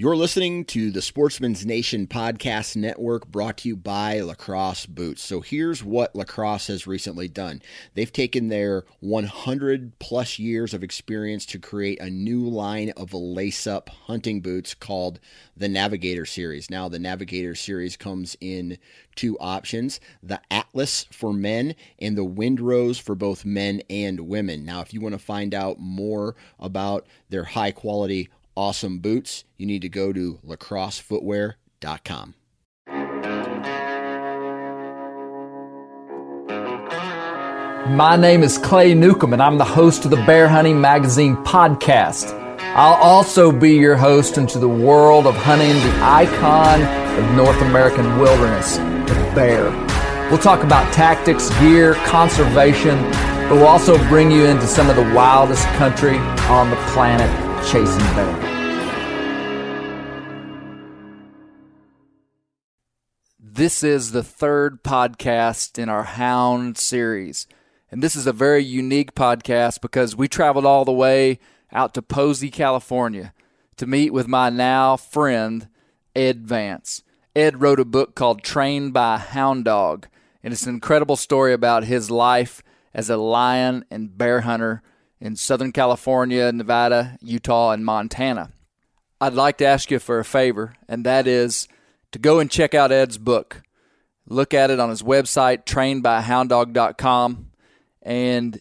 You're listening to the Sportsman's Nation Podcast Network brought to you by Lacrosse Boots. So here's what Lacrosse has recently done they've taken their 100 plus years of experience to create a new line of lace up hunting boots called the Navigator Series. Now, the Navigator Series comes in two options the Atlas for men and the Windrose for both men and women. Now, if you want to find out more about their high quality awesome boots, you need to go to lacrossefootwear.com. My name is Clay Newcomb, and I'm the host of the Bear Hunting Magazine podcast. I'll also be your host into the world of hunting the icon of North American wilderness, the bear. We'll talk about tactics, gear, conservation, but we'll also bring you into some of the wildest country on the planet chasing bear. This is the third podcast in our Hound series. And this is a very unique podcast because we traveled all the way out to Posey, California to meet with my now friend, Ed Vance. Ed wrote a book called Trained by a Hound Dog, and it's an incredible story about his life as a lion and bear hunter in Southern California, Nevada, Utah, and Montana. I'd like to ask you for a favor, and that is to go and check out Ed's book. Look at it on his website, trainedbyhounddog.com. And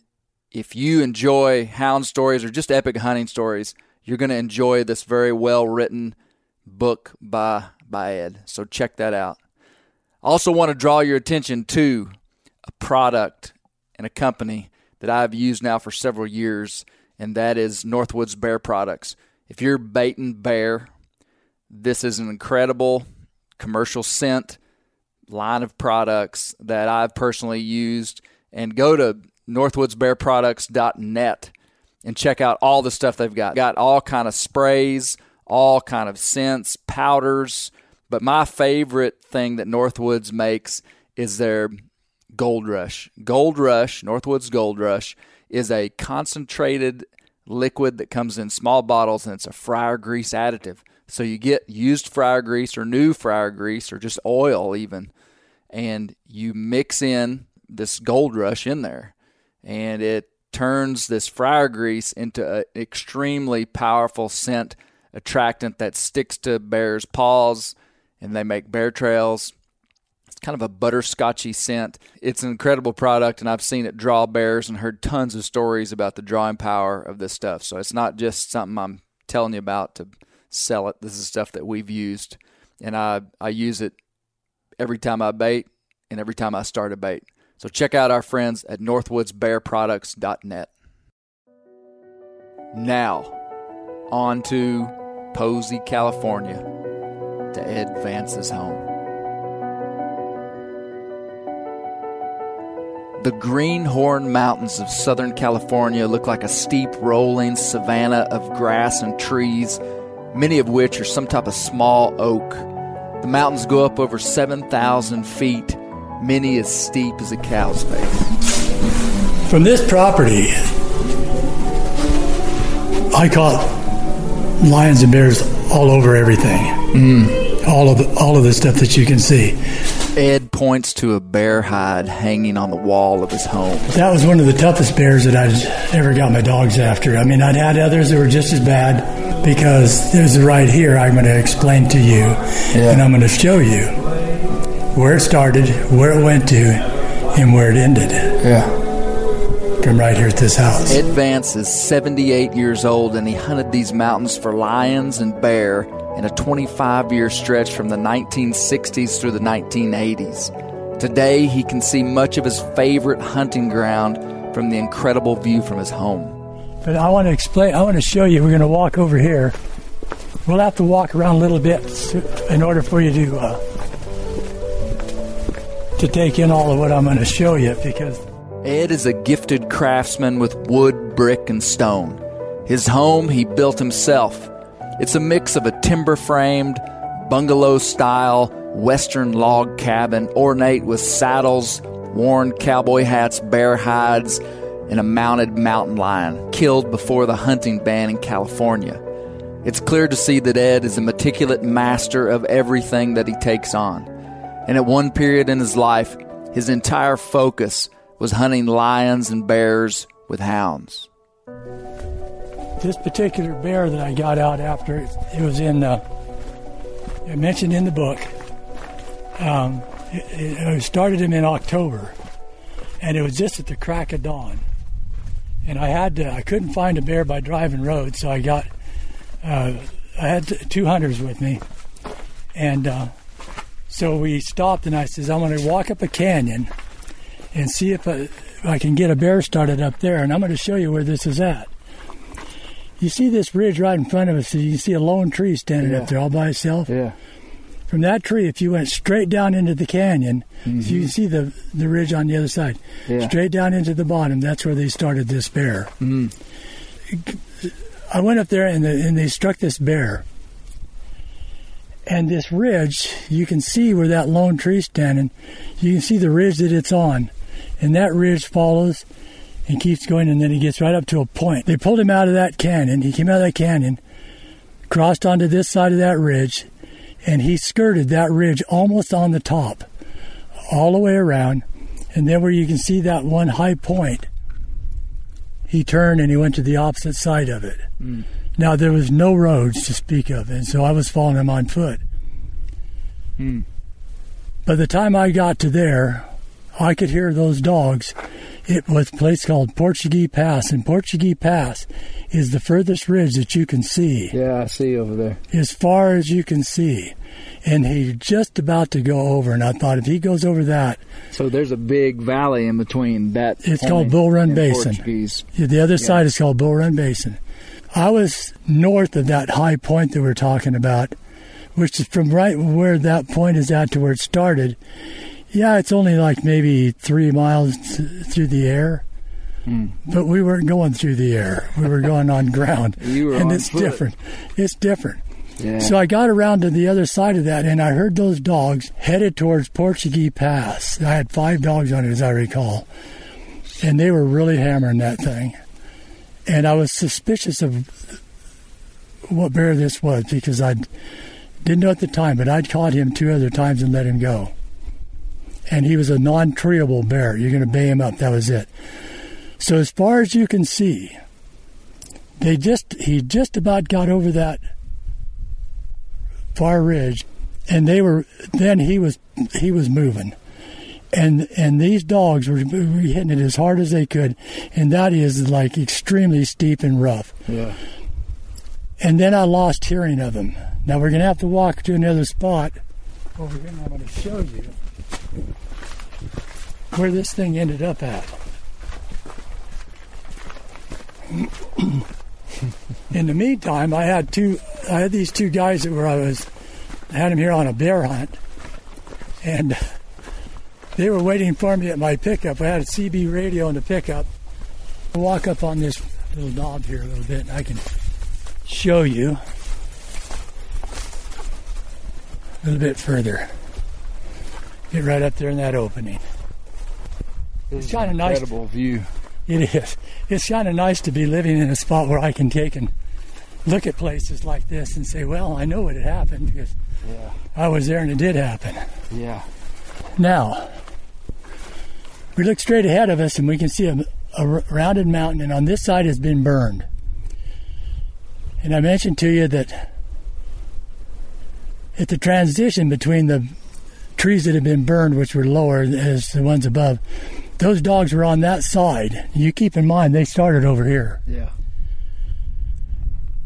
if you enjoy hound stories or just epic hunting stories, you're going to enjoy this very well written book by, by Ed. So check that out. I also want to draw your attention to a product and a company that I've used now for several years, and that is Northwoods Bear Products. If you're baiting bear, this is an incredible commercial scent line of products that I've personally used. And go to northwoodsbearproducts.net and check out all the stuff they've got. Got all kind of sprays, all kind of scents, powders. But my favorite thing that Northwoods makes is their Gold Rush. Gold Rush, Northwoods Gold Rush, is a concentrated liquid that comes in small bottles and it's a fryer grease additive. So you get used fryer grease or new fryer grease or just oil even, and you mix in this Gold Rush in there, and it turns this fryer grease into an extremely powerful scent attractant that sticks to bears' paws, and they make bear trails. Kind of a butterscotchy scent. It's an incredible product, and I've seen it draw bears and heard tons of stories about the drawing power of this stuff. So it's not just something I'm telling you about to sell it. This is stuff that we've used, and I I use it every time I bait and every time I start a bait. So check out our friends at northwoodsbearproducts.net. Now, on to Posey, California, to Ed Vance's home. The Greenhorn Mountains of Southern California look like a steep, rolling savanna of grass and trees, many of which are some type of small oak. The mountains go up over 7,000 feet, many as steep as a cow's face. From this property, I caught lions and bears all over everything. Mm. All of the, all of the stuff that you can see. Ed points to a bear hide hanging on the wall of his home. That was one of the toughest bears that I'd ever got my dogs after. I mean, I'd had others that were just as bad because there's right here I'm going to explain to you and I'm going to show you where it started, where it went to, and where it ended Yeah. from right here at this house. Ed Vance is 78 years old and he hunted these mountains for lions and bear in a 25 year stretch from the 1960s through the 1980s. Today, he can see much of his favorite hunting ground from the incredible view from his home. But I want to explain, I want to show you, we're going to walk over here. We'll have to walk around a little bit in order for you to uh, to take in all of what I'm going to show you because Ed is a gifted craftsman with wood, brick, and stone. His home he built himself. It's a mix of a timber framed, bungalow style, western log cabin, ornate with saddles, worn cowboy hats, bear hides, and a mounted mountain lion, killed before the hunting ban in California. It's clear to see that Ed is a meticulous master of everything that he takes on. And at one period in his life, his entire focus was hunting lions and bears with hounds. This particular bear that I got out after it, it was in uh, I mentioned in the book. Um, it, it, started him in October, and it was just at the crack of dawn. And I had to, I couldn't find a bear by driving roads, so I got uh, I had two hunters with me, and uh, so we stopped. And I says, I'm going to walk up a canyon and see if I, if I can get a bear started up there, and I'm going to show you where this is at. You see this ridge right in front of us. So you can see a lone tree standing up there all by itself. Yeah. From that tree, if you went straight down into the canyon, so you mm-hmm. can see the the ridge on the other side. Yeah. Straight down into the bottom, that's where they started this bear. Mm-hmm. I went up there and, the, and they struck this bear. And this ridge, you can see where that lone tree's standing. You can see the ridge that it's on. And that ridge follows and keeps going, and then he gets right up to a point. They pulled him out of that canyon. He came out of that canyon, crossed onto this side of that ridge, and he skirted that ridge almost on the top, all the way around. And then where you can see that one high point, he turned and he went to the opposite side of it. Hmm. Now there was no roads to speak of, and so I was following him on foot. Hmm. By the time I got to there, I could hear those dogs. It was a place called Portuguese Pass, and Portuguese Pass is the furthest ridge that you can see, Yeah, I see over there. as far as you can see. And he's just about to go over, and I thought if he goes over that, So there's a big valley in between that. It's called Bull Run Basin. Portuguese. The other side is called Bull Run Basin. I was north of that high point that we're talking about, which is from right where that point is at to where it started. Yeah, it's only like maybe three miles th- through the air, hmm. but we weren't going through the air. We were going on ground, You were and it's foot. different. It's different. Yeah. So I got around to the other side of that, and I heard those dogs headed towards Portuguese Pass. I had five dogs on it, as I recall, and they were really hammering that thing. And I was suspicious of what bear this was because I didn't know at the time, but I'd caught him two other times and let him go. And he was a non-treeable bear. You're going to bay him up. That was it. So as far as you can see, they just he just about got over that far ridge, and they were then he was he was moving, and and these dogs were, were hitting it as hard as they could, and that is like extremely steep and rough. Yeah. And then I lost hearing of them. Now we're gonna have to walk to another spot over here, and I'm gonna show you where this thing ended up at. In the meantime, I had two. I had these two guys that were I was I had them here on a bear hunt, and they were waiting for me at my pickup. I had a CB radio in the pickup. I walk up on this little knob here a little bit, and I can show you a little bit further. Get right up there in that opening. It's kind of nice. Incredible view. It is. It's kind of nice to be living in a spot where I can take and look at places like this and say, well, I know what had happened because Yeah. I was there and it did happen. Yeah. Now, we look straight ahead of us and we can see a rounded mountain, and on this side has been burned. And I mentioned to you that at the transition between the trees that had been burned, which were lower as the ones above, those dogs were on that side. You keep in mind they started over here. Yeah.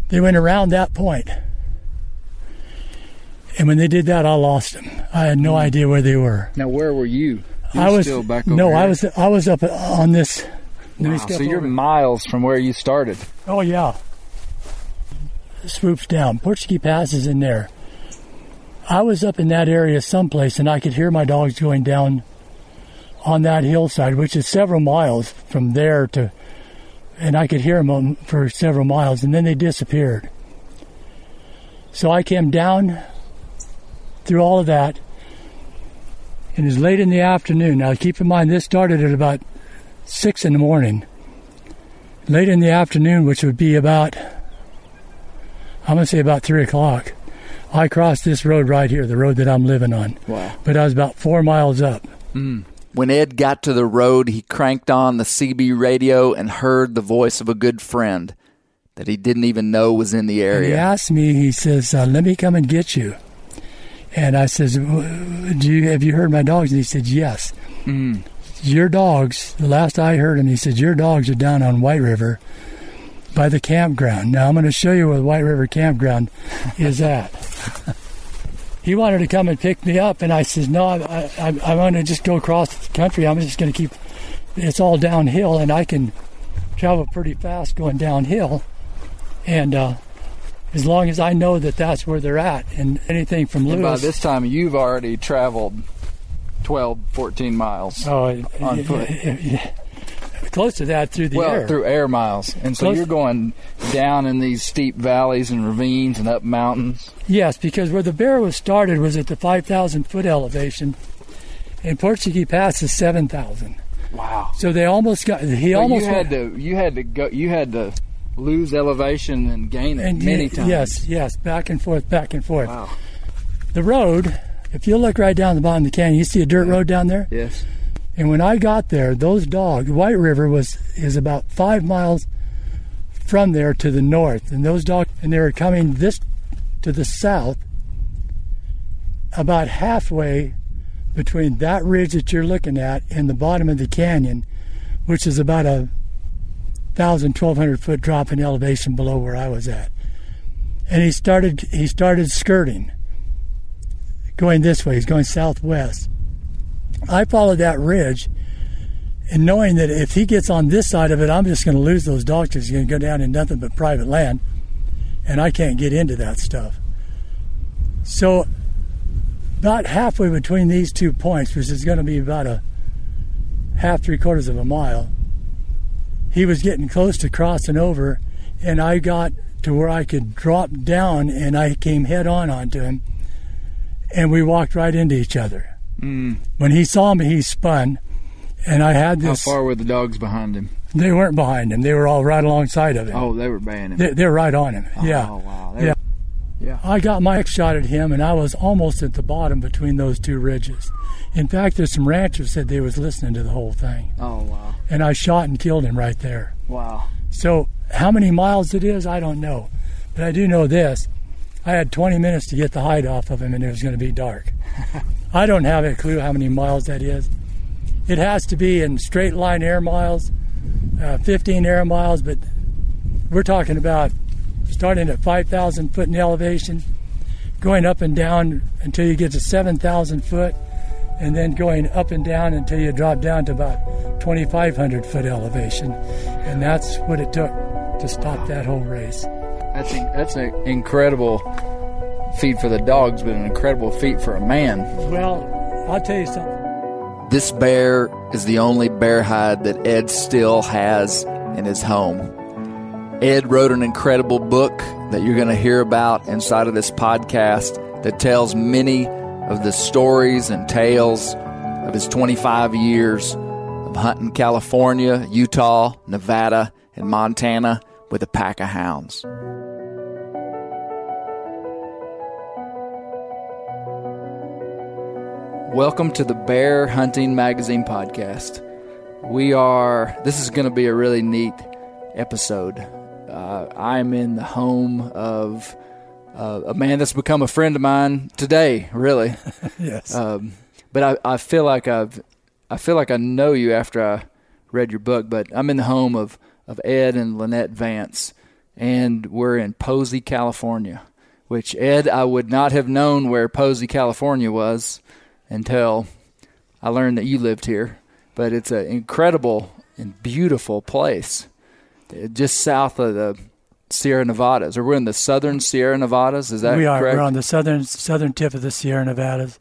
They went around that point. And when they did that, I lost them. I had no hmm. idea where they were. Now, where were you? You I was still back over no, I was I was up on this. Wow, so you're over. miles from where you started. Oh yeah. Swoops down. Portuguese Pass is in there. I was up in that area someplace, and I could hear my dogs going down on that hillside, which is several miles from there to, and I could hear them for several miles, and then they disappeared. So I came down through all of that, and it was late in the afternoon. Now keep in mind, this started at about six in the morning late in the afternoon, which would be about, I'm going to say about 3 o'clock, I crossed this road right here, the road that I'm living on. Wow. But I was about four miles up. When Ed got to the road, he cranked on the CB radio and heard the voice of a good friend that he didn't even know was in the And he asked me, he says, uh, let me come and get you. And I says, do you, have you heard my dogs? And he said, yes. Your dogs, the last I heard him, he said, your dogs are down on White River by the campground. Now I'm going to show you where the White River campground is at. he wanted to come and pick me up, and I said, no, I, I, I want to just go across the country. I'm just going to keep, it's all downhill, and I can travel pretty fast going downhill. And uh, as long as I know that that's where they're at, and anything from And by this time, you've already traveled 12, 14 miles. oh, on foot. Close to that through the well, air. through air miles. And so Close- you're going down in these steep valleys and ravines and up mountains. Yes, because where the bear was started was at the 5,000 foot elevation, and Portuguese Pass is 7,000. Wow. So they almost got. He almost you had went- to you had to go you had to lose elevation and gain it and many times. Yes, yes, back and forth, back and forth. Wow. The road. If you look right down the bottom of the canyon, you see a dirt road down there. Yes. And when I got there, those dogs, White River was is about five miles from there to the north, and those dogs, and they were coming this to the south, about halfway between that ridge that you're looking at and the bottom of the canyon, which is about a thousand, twelve hundred foot drop in elevation below where I was at. And he started he started skirting, going this way. He's going southwest. I followed that ridge, and knowing that if he gets on this side of it, I'm just going to lose those dogs he's going to go down in nothing but private land, and I can't get into that stuff. So, about halfway between these two points, which is going to be about a half, three quarters of a mile, he was getting close to crossing over, and I got to where I could drop down, and I came head on onto him, and we walked right into each other. When he saw me, he spun, and I had this. How far were the dogs behind him? They weren't behind him; they were all right alongside of him. Oh, they were baying him. They, they're right on him. Oh, yeah. Oh wow. They Yeah. were- yeah. I got my shot at him, and I was almost at the bottom between those two ridges. In fact, there's some ranchers said they was listening to the whole thing, Oh wow. and I shot and killed him right there. Wow. So, how many miles it is, I don't know, but I do know this: I had 20 minutes to get the hide off of him, and it was going to be dark. I don't have a clue how many miles that is. It has to be in straight line air miles, uh, 15 air miles, but we're talking about starting at 5,000 foot in elevation, going up and down until you get to 7,000 foot, and then going up and down until you drop down to about 2,500 foot elevation. And that's what it took to stop that whole race. That's that's an incredible feat for the dogs, but an incredible feat for a man. Well, I'll tell you something. This bear is the only bear hide that Ed still has in his home. Ed wrote an incredible book that you're going to hear about inside of this podcast that tells many of the stories and tales of his 25 years of hunting California, Utah, Nevada, and Montana with a pack of hounds. Welcome to the Bear Hunting Magazine podcast. We are, this is going to be a really neat episode. Uh, I'm in the home of uh, a man that's become a friend of mine today, really. Yes. Um, but I, I feel like I've I feel like I know you after I read your book. But I'm in the home of of Ed and Lynette Vance, and we're in Posey, California. Which Ed, I would not have known where Posey, California was until I learned that you lived here. But it's an incredible and beautiful place, just south of the Sierra Nevadas, or we're in the southern Sierra Nevadas. Is that we are. correct? We're on the southern southern tip of the Sierra Nevadas,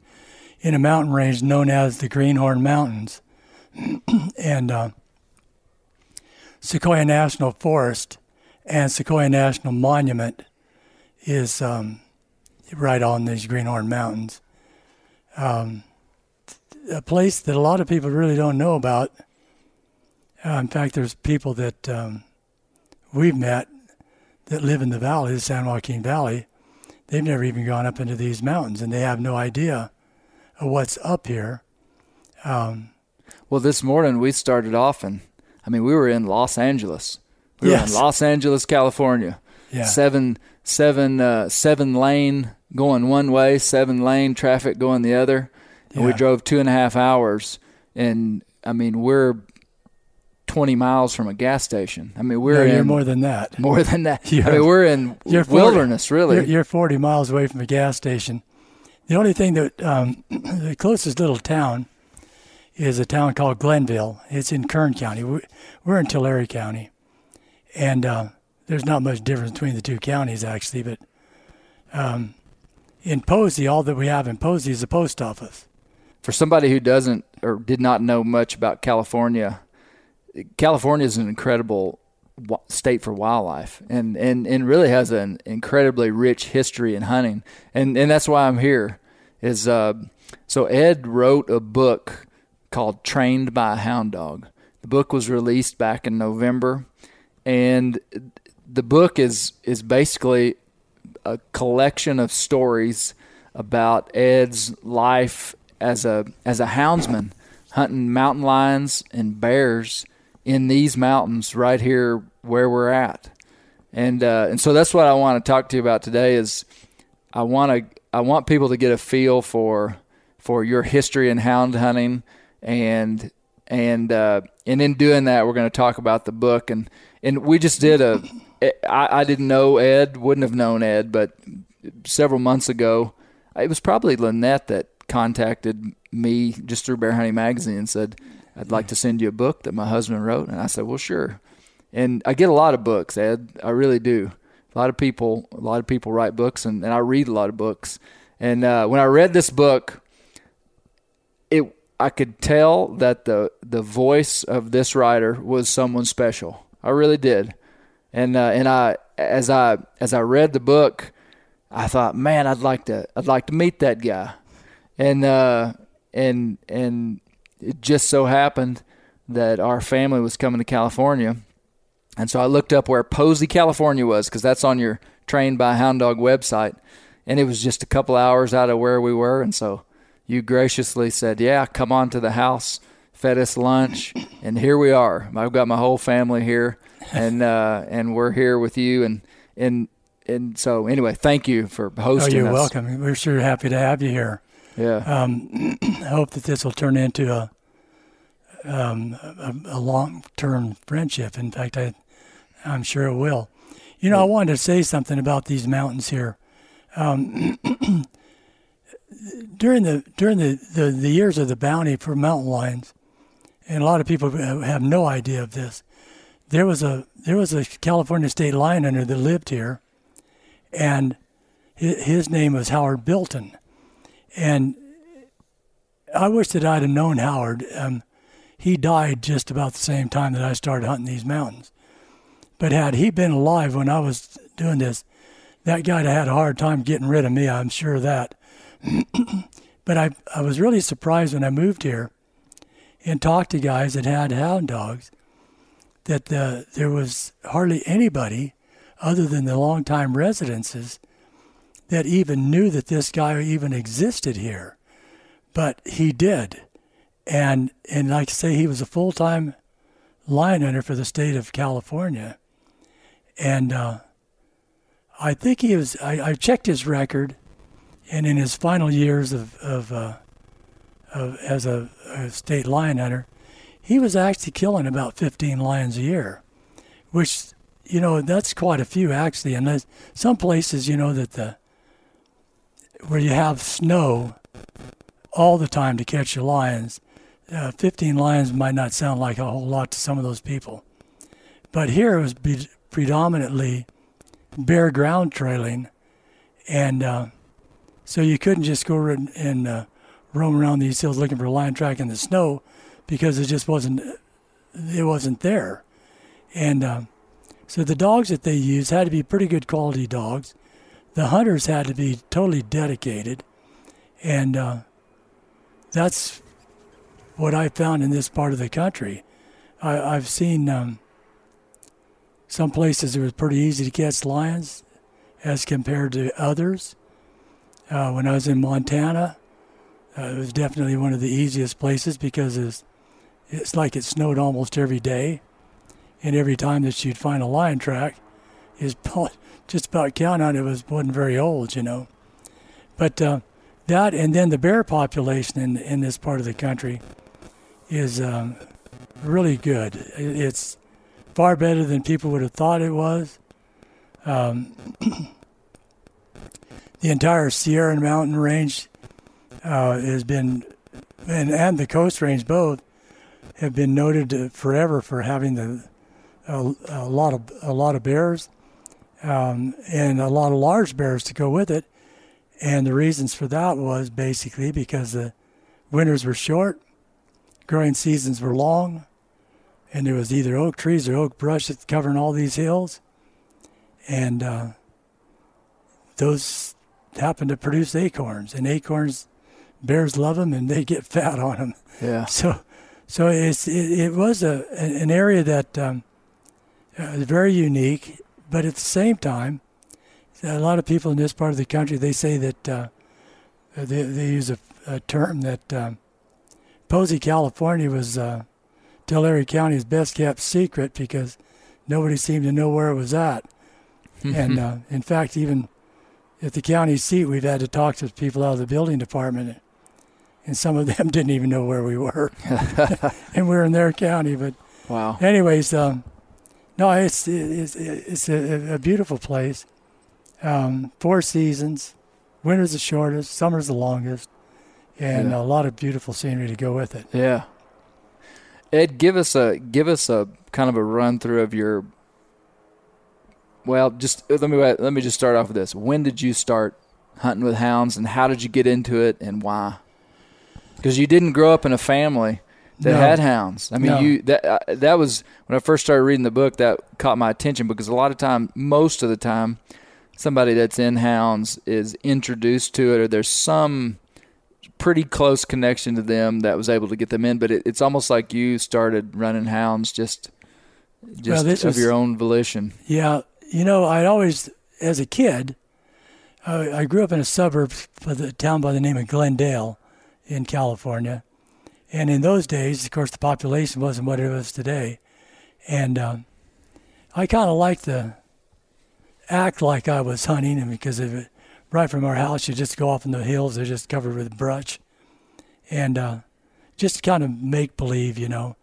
in a mountain range known as the Greenhorn Mountains, and uh, Sequoia National Forest and Sequoia National Monument is um, right on these Greenhorn Mountains. Um, a place that a lot of people really don't know about. Uh, in fact, there's people that um, we've met that live in the valley, the San Joaquin Valley. They've never even gone up into these mountains, and they have no idea of what's up here. Um, Well, this morning we started off, and I mean, we were in Los Angeles. We were in Los Angeles, California. Yeah. Seven, seven, uh, seven lane going one way, seven lane traffic going the other. And we drove two and a half hours, and I mean, we're twenty miles from a gas station. I mean, we're no, in you're more than that. more than that. You're- I mean, we're in You're 40 wilderness, really. You're, you're 40 miles away from a gas station. The only thing that um, the closest little town is a town called Glennville. It's in Kern County. We- We're in Tulare County, and uh, there's not much difference between the two counties actually. But um, in Posey, all that we have in Posey is a post office. for somebody who doesn't or did not know much about California, California is an incredible state for wildlife, and, and, and really has an incredibly rich history in hunting, and and that's why I'm here. Is uh, so Ed wrote a book called "Trained by a Hound Dog." The book was released back in November, and the book is is basically a collection of stories about Ed's life as a as a houndsman, hunting mountain lions and bears in these mountains right here where we're at, and uh, and so that's what I want to talk to you about today. Is I want to I want people to get a feel for for your history in hound hunting and and uh, and in doing that we're going to talk about the book and and we just did a I, I didn't know Ed wouldn't have known Ed but several months ago it was probably Lynette that contacted me just through Bear Hunting Magazine and said I'd like to send you a book that my husband wrote. And I said well sure. And I get a lot of books Ed. I really do. A lot of people a lot of people write books and, and I read a lot of books. And uh, when I read this book it I could tell that the the voice of this writer was someone special. I really did, and uh, and I as I as I read the book, I thought, man, I'd like to I'd like to meet that guy, and uh, and and it just so happened that our family was coming to California, and so I looked up where Posey, California was because that's on your Trained by Hound Dog website, and it was just a couple hours out of where we were, and so you graciously said, "Yeah, come on to the house." Fed us lunch, and here we are. I've got my whole family here, and uh, and we're here with you, and and and so anyway, thank you for hosting. Oh, you're us. welcome. We're sure happy to have you here. Yeah, Um, I hope that this will turn into a um, a, a long-term friendship. In fact, I I'm sure it will. You know, I wanted to say something about these mountains here. Um, during the during the, the, the years of the bounty for mountain lions, and a lot of people have no idea of this. There was a there was a California state lion hunter that lived here, and his, name was Howard Bilton, and I wish that I'd have known Howard. Um, he died just about the same time that I started hunting these mountains. But had he been alive when I was doing this, that guy'd have had a hard time getting rid of me. I'm sure of that. but I, I was really surprised when I moved here and talked to guys that had hound dogs that the, there was hardly anybody other than the longtime residences that even knew that this guy even existed here. But he did. And and like I say, he was a full time lion hunter for the state of California. And uh, I think he was I, I checked his record and in his final years of, of, uh, of as a, a state lion hunter, he was actually killing about 15 lions a year, which you know that's quite a few actually. And there's some places you know that the where you have snow all the time to catch your lions. Uh, 15 lions might not sound like a whole lot to some of those people, but here it was be- predominantly bare ground trailing, and uh, so you couldn't just go and, uh, roam around these hills looking for a lion track in the snow because it just wasn't it wasn't there, and uh, so the dogs that they used had to be pretty good quality dogs. The hunters had to be totally dedicated, and uh, that's what I found in this part of the country. I, I've seen um, some places it was pretty easy to catch lions as compared to others. Uh, when I was in Montana, uh, it was definitely one of the easiest places because it's, it's like it snowed almost every day. And every time that you'd find a lion track, is just about count on it was wasn't very old, you know. But uh, that and then the bear population in in this part of the country is um, really good. It's far better than people would have thought it was. Um, the entire Sierra Mountain Range uh, has been, and, and the Coast Range both, have been noted forever for having the a, a lot of a lot of bears, um, and a lot of large bears to go with it. And the reasons for that was basically because the winters were short, growing seasons were long, and there was either oak trees or oak brush that's covering all these hills, and uh, those happen to produce acorns, and acorns, bears love them, and they get fat on them. Yeah. So, so it's it, it was a an area that um, uh, is very unique, but at the same time, a lot of people in this part of the country they say that uh, they they use a, a term that um, Posey, California, was uh, Tulare County's best kept secret because nobody seemed to know where it was at. and uh, in fact, even at the county seat, we've had to talk to people out of the building department, and some of them didn't even know where we were, and we're in their county. But Wow. anyways, um, no, it's it's it's a, a beautiful place. Um, four seasons, winter's the shortest, summer's the longest, and Yeah. a lot of beautiful scenery to go with it. Yeah. Ed, give us a give us a kind of a run through of your. Well, just let me let me just start off with this. When did you start hunting with hounds, and how did you get into it, and why? Because you didn't grow up in a family that No. had hounds. I mean, No. you that uh, that was when I first started reading the book that caught my attention because a lot of time, most of the time, somebody that's in hounds is introduced to it, or there's some pretty close connection to them that was able to get them in. But it, it's almost like you started running hounds just just this of was- your own volition. Yeah, you know, I'd always, as a kid, I, I grew up in a suburb of the town by the name of Glendale in California. And in those days, of course, the population wasn't what it was today. And um, I kind of liked to act like I was hunting, and because of it, right from our house, you just go off in the hills, they're just covered with brush. And uh, just kind of make believe, you know.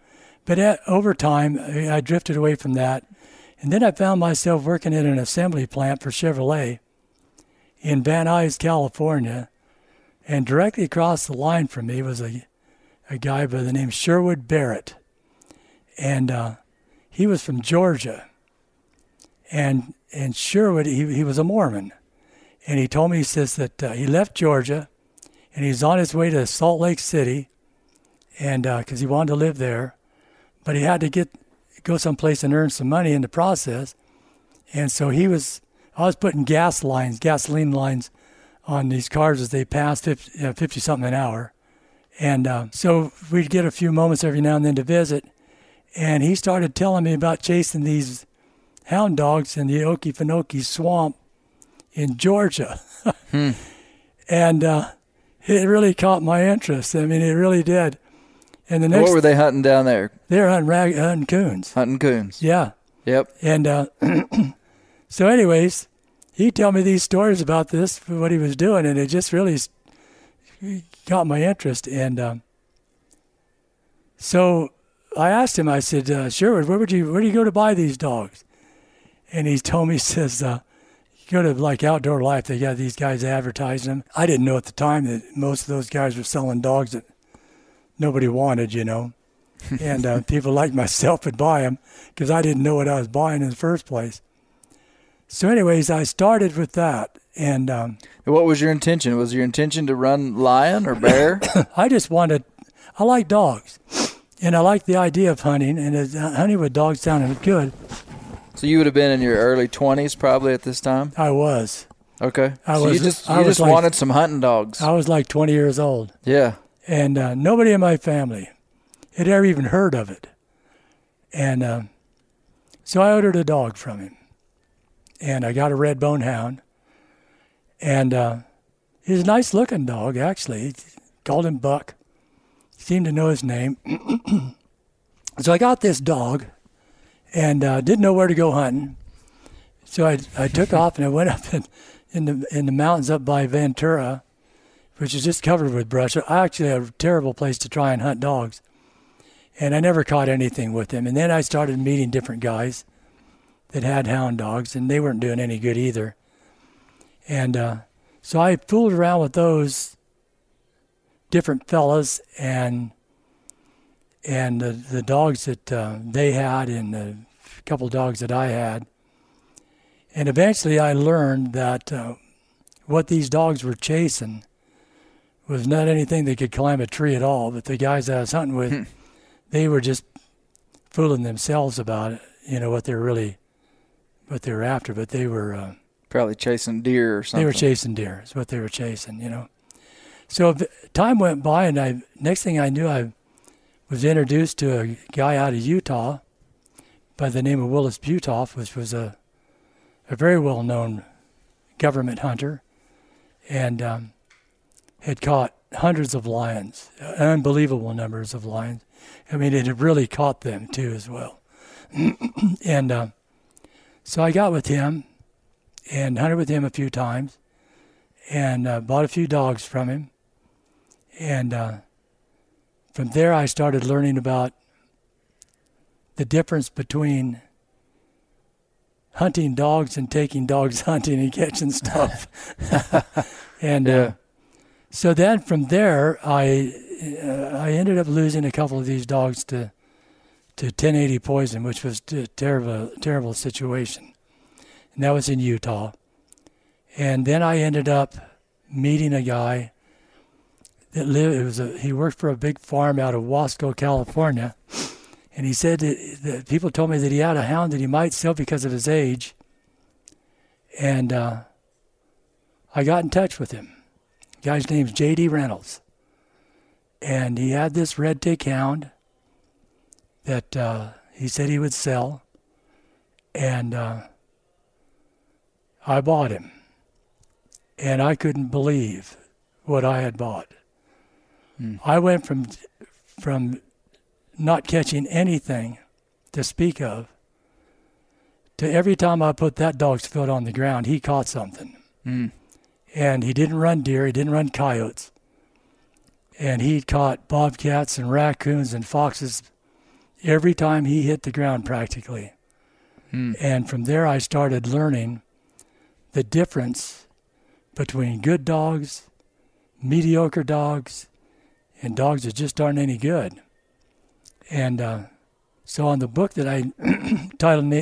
But at, over time, I I drifted away from that. And then I found myself working in an assembly plant for Chevrolet in Van Nuys, California. And directly across the line from me was a, a guy by the name Sherwood Barrett. And uh, he was from Georgia. And and Sherwood, he, he was a Mormon. and he told me he says that uh, he left Georgia, and he's on his way to Salt Lake City, and because he wanted to live there, but he had to get go someplace and earn some money in the process, and so he was. I was putting gas lines, gasoline lines, on these cars as they passed 50, uh, 50 something an hour, and uh, so we'd get a few moments every now and then to visit, and he started telling me about chasing these hound dogs in the Okefenokee swamp in Georgia. And uh, it really caught my interest. I mean, it really did. And the next, what were they hunting down there? they were hunting, rag, hunting coons. Hunting coons. Yeah. Yep. And uh, so, anyways, he tell me these stories about this, what he was doing, and it just really got my interest. And um, so I asked him. I said, uh, "Sherwood, where would you where do you go to buy these dogs?" And he told me, he says, uh, "You go to like Outdoor Life. They got these guys advertising them." I didn't know at the time that most of those guys were selling dogs that nobody wanted, you know. and uh, people like myself would buy them because I didn't know what I was buying in the first place. So, anyways, I started with that, and um, What was your intention? Was your intention to run lion or bear? I just wanted. I like dogs, and I like the idea of hunting, and uh, hunting with dogs sounded good. so you would have been in your early twenties probably at this time. I was. Okay. I so you was- just I you was just like- wanted some hunting dogs. I was like 20 years old, yeah. and uh, nobody in my family had ever even heard of it. And uh, so I ordered a dog from him, and I got a red bone hound, and uh, he's a nice looking dog actually. Called him Buck. Seemed to know his name. so I got this dog, and uh, didn't know where to go hunting. So I I took off and I went up in, in the in the mountains up by Ventura, which is just covered with brush. Actually, a terrible place to try and hunt dogs. And I never caught anything with him. And then I started meeting different guys that had hound dogs, and they weren't doing any good either. And uh, so I fooled around with those different fellas and and the, the dogs that uh, they had and the couple dogs that I had. And eventually I learned that uh, what these dogs were chasing was not anything that could climb a tree at all. But the guys I was hunting with, they were just fooling themselves about it. You know what they're really, what they were after. But they were uh, Probably chasing deer or something. they were chasing deer. Is what they were chasing. You know. So time went by, and I next thing I knew, I was introduced to a guy out of Utah by the name of Willis Butolph, which was a a very well known government hunter, and um, had caught hundreds of lions, unbelievable numbers of lions. I mean, it had really caught them too as well. and uh, so I got with him and hunted with him a few times, and uh, bought a few dogs from him, and uh, from there I started learning about the difference between hunting dogs and taking dogs hunting and catching stuff. and uh, so then from there, I uh, I ended up losing a couple of these dogs to to 1080 poison, which was a terrible terrible situation, and that was in Utah. And then I ended up meeting a guy that lived. It was a he worked for a big farm out of Wasco, California, and he said that, that people told me that he had a hound that he might sell because of his age. And uh, I got in touch with him. The guy's name's J.D. Reynolds, and he had this red tick hound that uh, he said he would sell, and uh, I bought him, and I couldn't believe what I had bought. I went from from not catching anything to speak of to every time I put that dog's foot on the ground, he caught something. And he didn't run deer, he didn't run coyotes. And he caught bobcats and raccoons and foxes every time he hit the ground practically. And from there, I started learning the difference between good dogs, mediocre dogs, and dogs that just aren't any good. And uh, so on the book that I titled,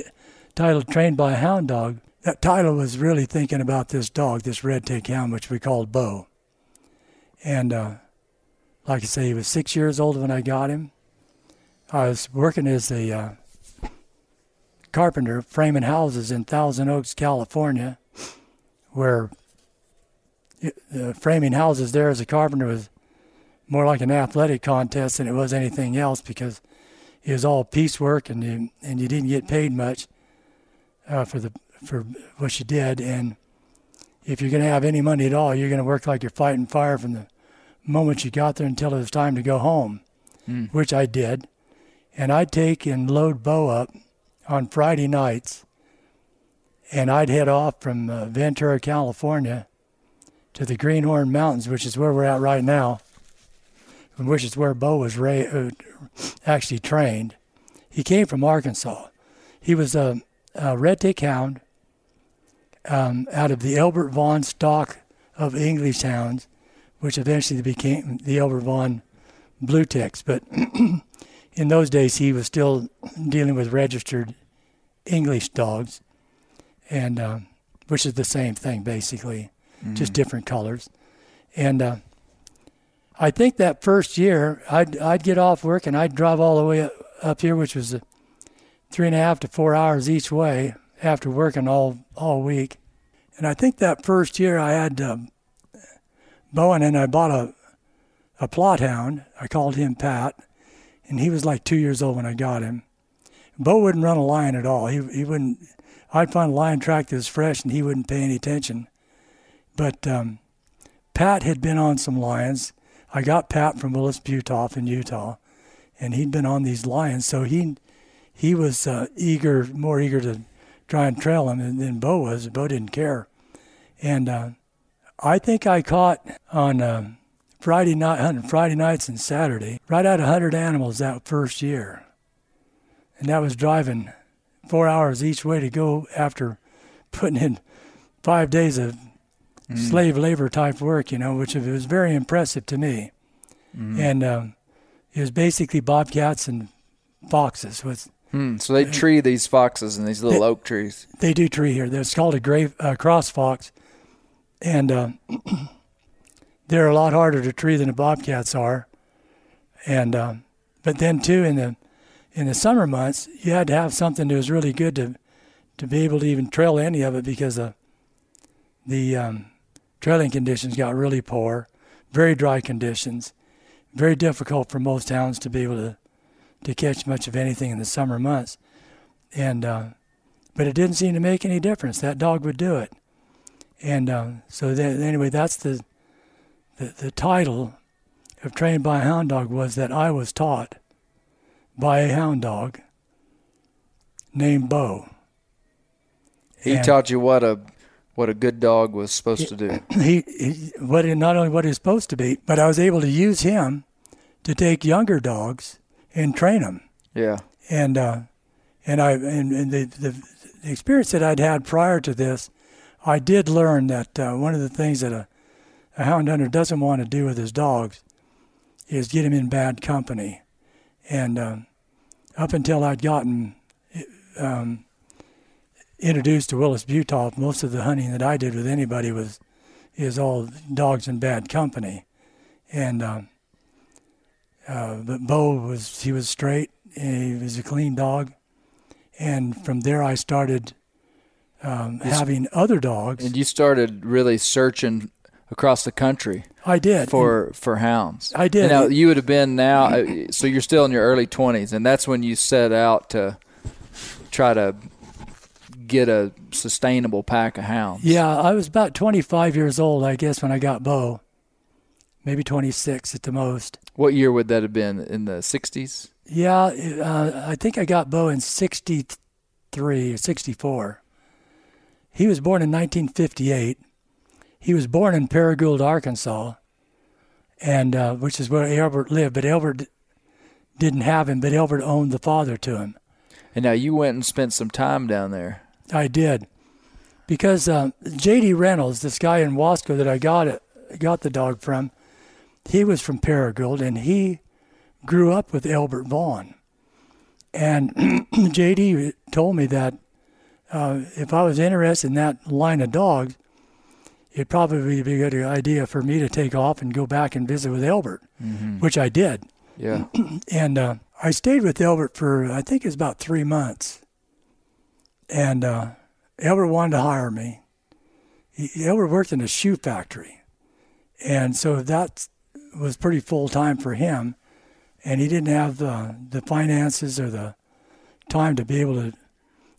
titled Trained by a Hound Dog, that title was really thinking about this dog, this red tick hound, which we called Bo. And uh, like I say, he was six years old when I got him. I was working as a uh, carpenter framing houses in Thousand Oaks, California, where uh, framing houses there as a carpenter was more like an athletic contest than it was anything else because it was all piecework and you, and you didn't get paid much uh, for the for what you did and if you're going to have any money at all you're going to work like you're fighting fire from the moment you got there until it was time to go home Mm. which I did and I'd take and load Bo up on Friday nights and I'd head off from uh, Ventura California to the Greenhorn Mountains which is where we're at right now which is where Bo was ra- uh, actually trained. He came from Arkansas. He was a, a red tick hound um, out of the Elbert Vaughn stock of English hounds, which eventually became the Elbert Vaughn Blue Ticks. But in those days, he was still dealing with registered English dogs, and uh, which is the same thing basically, just different colors. And uh, I think that first year, I'd I'd get off work and I'd drive all the way up here, which was uh, three and a half to four hours each way after working all all week. And I think that first year I had um, Bowen and I bought a a Plott hound. I called him Pat, and he was like two years old when I got him. Bo wouldn't run a lion at all. He he wouldn't. I'd find a lion track that was fresh, and he wouldn't pay any attention. But um, Pat had been on some lions. I got Pat from Willis Butolph in Utah, and he'd been on these lions, so he he was uh, eager, more eager to try and trail him than, Bo was. Bo didn't care, and uh, I think I caught on uh, Friday night, hunting Friday nights and Saturday, right at hundred animals that first year, and that was driving four hours each way to go after putting in five days of slave labor type work, you know, which it was very impressive to me. And um, it was basically bobcats and foxes. With Hmm. So they tree these foxes in these little oak trees. they do tree here. It's called a gray uh, cross fox, and uh, they're a lot harder to tree than the bobcats are. And um, but then too in the in the summer months, you had to have something that was really good to to be able to even trail any of it because the the um, trailing conditions got really poor, very dry conditions, very difficult for most hounds to be able to to catch much of anything in the summer months, and uh, but it didn't seem to make any difference. That dog would do it, and uh, so anyway, that's the, the the title of trained by a hound dog was that I was taught by a hound dog named Bo. He And- taught you what a what a good dog was supposed to do. he, he what he, not only what he's supposed to be, but I was able to use him to take younger dogs and train them. Yeah. And uh, and I and, and the, the the experience that I'd had prior to this, I did learn that uh, one of the things that a, a hound hunter doesn't want to do with his dogs is get him in bad company. And uh, up until I'd gotten um, introduced to Willis Butolph, most of the hunting that I did with anybody was is all dogs in bad company, and um, uh, but Bo was he was straight, he was a clean dog, and from there I started um, having other dogs. And you started really searching across the country I did for for hounds. I did. Now you would have been now, uh, so you're still in your early 20s, and that's when you set out to try to get a sustainable pack of hounds. Yeah, I was about 25 years old, I guess, when I got Bo. Maybe 26 at the most. What year would that have been? In the 60s? Yeah, uh, I think I got Bo in 63 or 64. He was born in 1958. He was born in Paragould, Arkansas, and uh, which is where Albert lived. But Albert didn't have him, but Albert owned the father to him. And now you went and spent some time down there. I did, because uh, J.D. Reynolds, this guy in Wasco that I got it, got the dog from, he was from Paragould, and he grew up with Albert Vaughn. And J.D. told me that uh, if I was interested in that line of dogs, it'd probably be a good idea for me to take off and go back and visit with Elbert, which I did. Yeah. And uh, I stayed with Elbert for, I think it was about three months. And uh, Elbert wanted to hire me. He, Elbert worked in a shoe factory. And so that was pretty full time for him. And he didn't have the, the finances or the time to be able to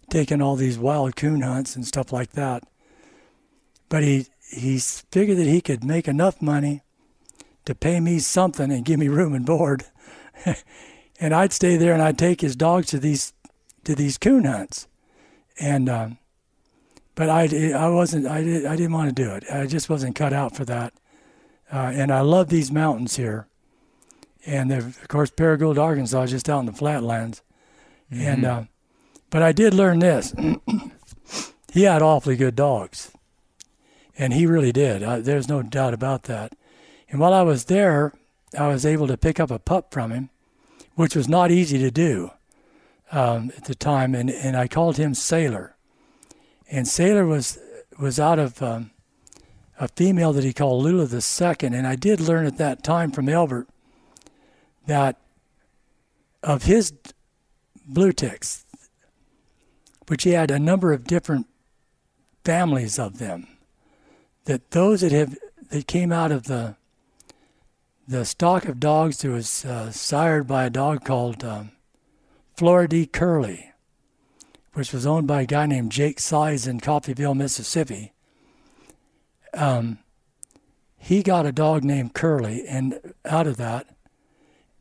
take in all these wild coon hunts and stuff like that. But he, he figured that he could make enough money to pay me something and give me room and board. and I'd stay there and I'd take his dogs to these to these coon hunts. And um, but I I wasn't I did I didn't want to do it. I just wasn't cut out for that. Uh, and I love these mountains here. And of course, Paragould, Arkansas, is just out in the flatlands. And uh, but I did learn this. he had awfully good dogs, and he really did. There's no doubt about that. And while I was there, I was able to pick up a pup from him, which was not easy to do um, at the time. And, and I called him Sailor. And Sailor was was out of um, a female that he called Lula the Second. And I did learn at that time from Albert that of his blue ticks, which he had a number of different families of them, that those that have that came out of the the stock of dogs that was uh, sired by a dog called um, Florida Curly, which was owned by a guy named Jake Size in Coffeeville, Mississippi. Um, he got a dog named Curly, and out of that,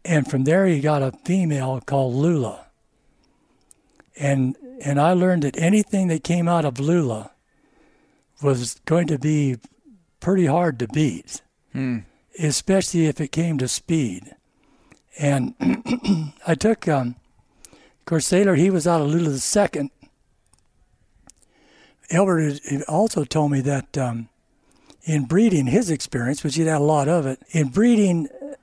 and from there he got a female called Lula. And and I learned that anything that came out of Lula was going to be pretty hard to beat especially if it came to speed. And I took, um, of course, Sailor, he was out of Lula the second. Albert had also told me that um, in breeding, his experience, which he'd had a lot of it, in breeding uh,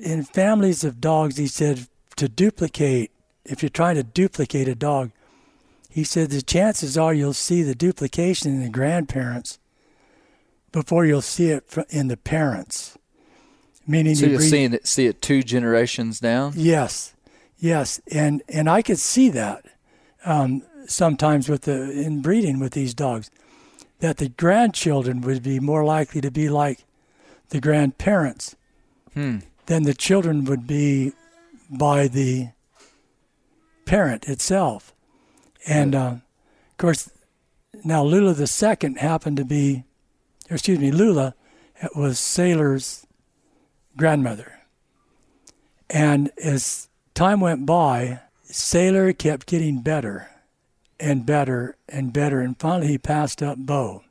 in families of dogs, he said to duplicate, if you're trying to duplicate a dog, he said the chances are you'll see the duplication in the grandparents before you'll see it in the parents. Meaning So you you're seeing it, see it two generations down. Yes, yes, and and I could see that um, sometimes with the in breeding with these dogs, that the grandchildren would be more likely to be like the grandparents Hmm. than the children would be by the parent itself, and uh, of course, now Lula the second happened to be, or excuse me, Lula was Sailor's grandmother. And as time went by, Sailor kept getting better and better and better. And finally, he passed up Bo.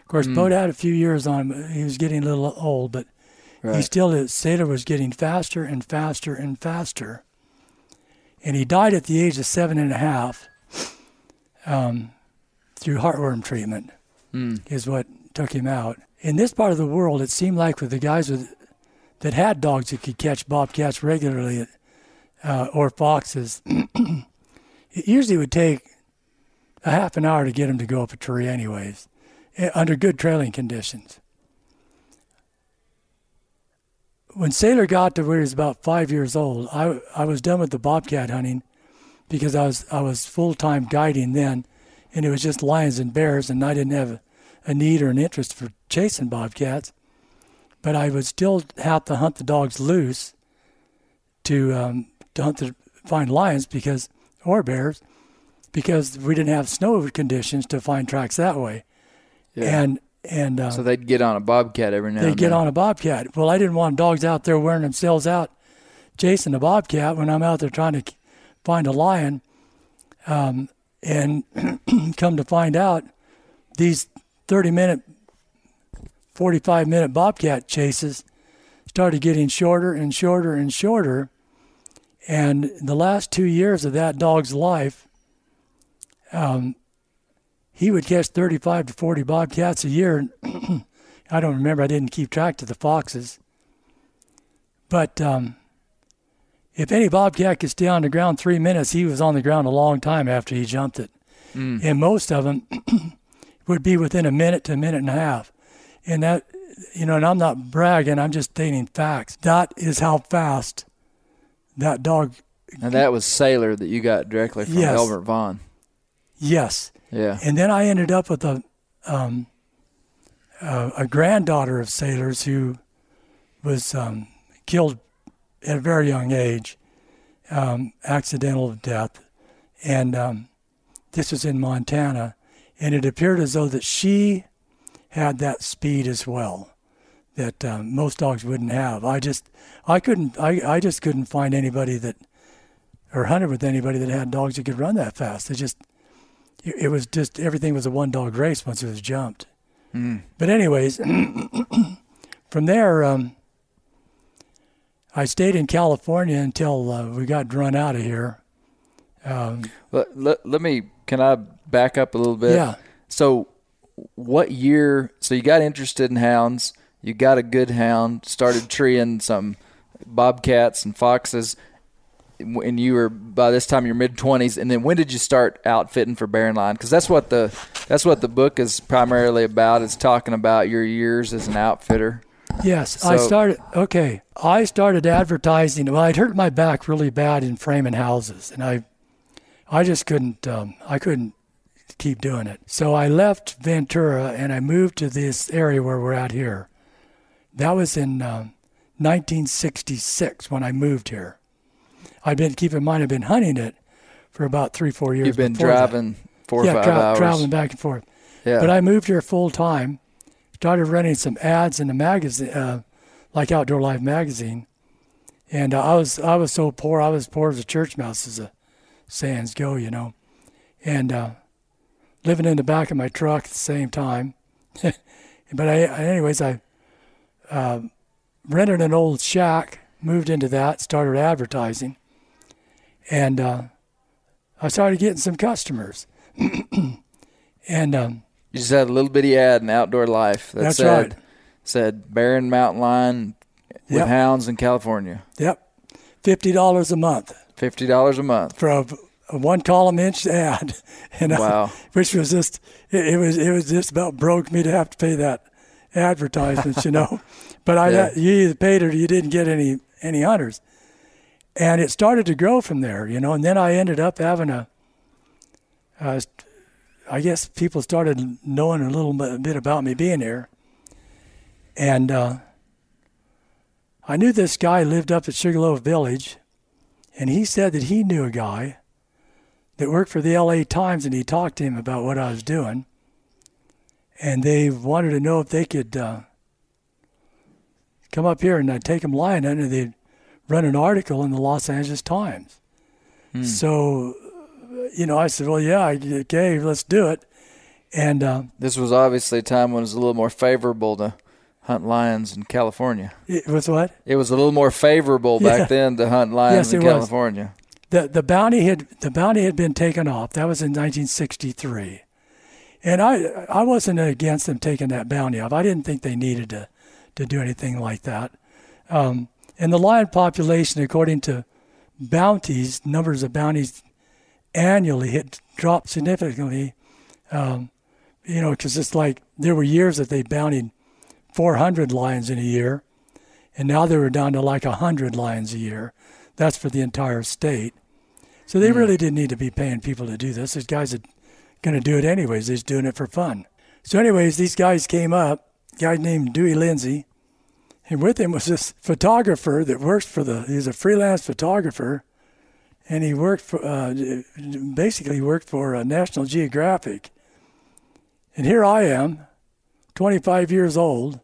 Of course, Bo had a few years on him. He was getting a little old, but he still is. Sailor was getting faster and faster and faster. And he died at the age of seven and a half um, through heartworm treatment, is what took him out. In this part of the world, it seemed like with the guys with that had dogs that could catch bobcats regularly uh, or foxes, it usually would take a half an hour to get them to go up a tree, anyways, eh, under good trailing conditions. When Sailor got to where he was about five years old, I, I was done with the bobcat hunting because I was I was full time guiding then, and it was just lions and bears, and I didn't have a need or an interest for chasing bobcats but I would still have to hunt the dogs loose to um, to hunt the find lions because or bears because we didn't have snow conditions to find tracks that way. Yeah. And and uh, so they'd get on a bobcat every now they and get then. on a bobcat. Well, I didn't want dogs out there wearing themselves out chasing a bobcat when I'm out there trying to find a lion. Um, and come to find out, these 30 minute, 45 minute bobcat chases started getting shorter and shorter and shorter. And the last two years of that dog's life, um, he would catch 35 to 40 bobcats a year. I don't remember. I didn't keep track of the foxes. But um, if any bobcat could stay on the ground three minutes, he was on the ground a long time after he jumped it. and most of them would be within a minute to a minute and a half. And that, you know, and I'm not bragging, I'm just stating facts. That is how fast that dog, And that was Sailor that you got directly from Yes. Albert Vaughn. yes. Yeah. And then I ended up with a um, uh, a granddaughter of Sailor's who was um, killed at a very young age, um, accidental death, and um, this was in Montana, and it appeared as though that she had that speed as well that um, most dogs wouldn't have. I just I couldn't I, I just couldn't find anybody that or hunted with anybody that had dogs that could run that fast. It just it it was just everything was a one dog race once it was jumped. But anyways, from there, um, I stayed in California until uh, we got run out of here. Um, Let, let, let me, can I back up a little bit? Yeah. So, what year? So, you got interested in hounds, you got a good hound, started treeing some bobcats and foxes, and you were by this time your mid 20s and then when did you start outfitting for bear and lion because that's what the that's what the book is primarily about it's talking about your years as an outfitter yes, I started. Okay, I started advertising. Well, I'd hurt my back really bad in framing houses, and I, I just couldn't. Um, I couldn't keep doing it. So I left Ventura and I moved to this area where we're at here. That was in um, 1966 when I moved here. I've been keep in mind I've been hunting it for about three four years. you've been before that. driving four yeah, five tra- hours traveling back and forth. yeah But I moved here full time. Started running some ads in the magazine, uh, like Outdoor Life magazine, and uh, I was I was so poor. I was poor as a church mouse, as the sayings go, you know, and uh, living in the back of my truck at the same time. but I, anyways, I uh, rented an old shack, moved into that, started advertising, and uh, I started getting some customers. and um, you just had a little bitty ad in outdoor life that That's said right. said and mountain lion with Yep. hounds in california Yep, fifty dollars a month $50 a month for a, a one column inch ad, and I- Wow. which was just it, it was it was just about broke me to have to pay that advertisements, you know. But I Yeah. you either paid it or you didn't get any any hunters, and it started to grow from there, you know. And then I ended up having a, uh, I guess people started knowing a little bit- about me being here, and uh, I knew this guy lived up at Sugarloaf Village, and he said that he knew a guy that worked for the LA Times and he talked to him about what I was doing. And they wanted to know if they could uh, come up here and I'd take them lion hunting and they'd run an article in the Los Angeles Times. So, uh, you know, I said, well, yeah, I- okay, let's do it. And uh, this was obviously a time when it was a little more favorable to hunt lions in california it was what? it was a little more favorable back Yeah. then to hunt lions Yes, in it was. california the the bounty had the bounty had been taken off. That was in 1963, and I I wasn't against them taking that bounty off. I didn't think they needed to to do anything like that. Um, and the lion population, according to bounties, numbers of bounties annually had dropped significantly. Um, you know, because it's like there were years that they bountied 400 lions in a year, and now they were down to like 100 lions a year. That's for the entire state. So they really didn't need to be paying people to do this. These guys are going to do it anyways. They're just doing it for fun. So, anyways, these guys came up. A guy named Dewey Lindsay, and with him was this photographer that works for the. He's a freelance photographer, and he worked for uh, basically worked for uh, National Geographic. And here I am, 25 years old,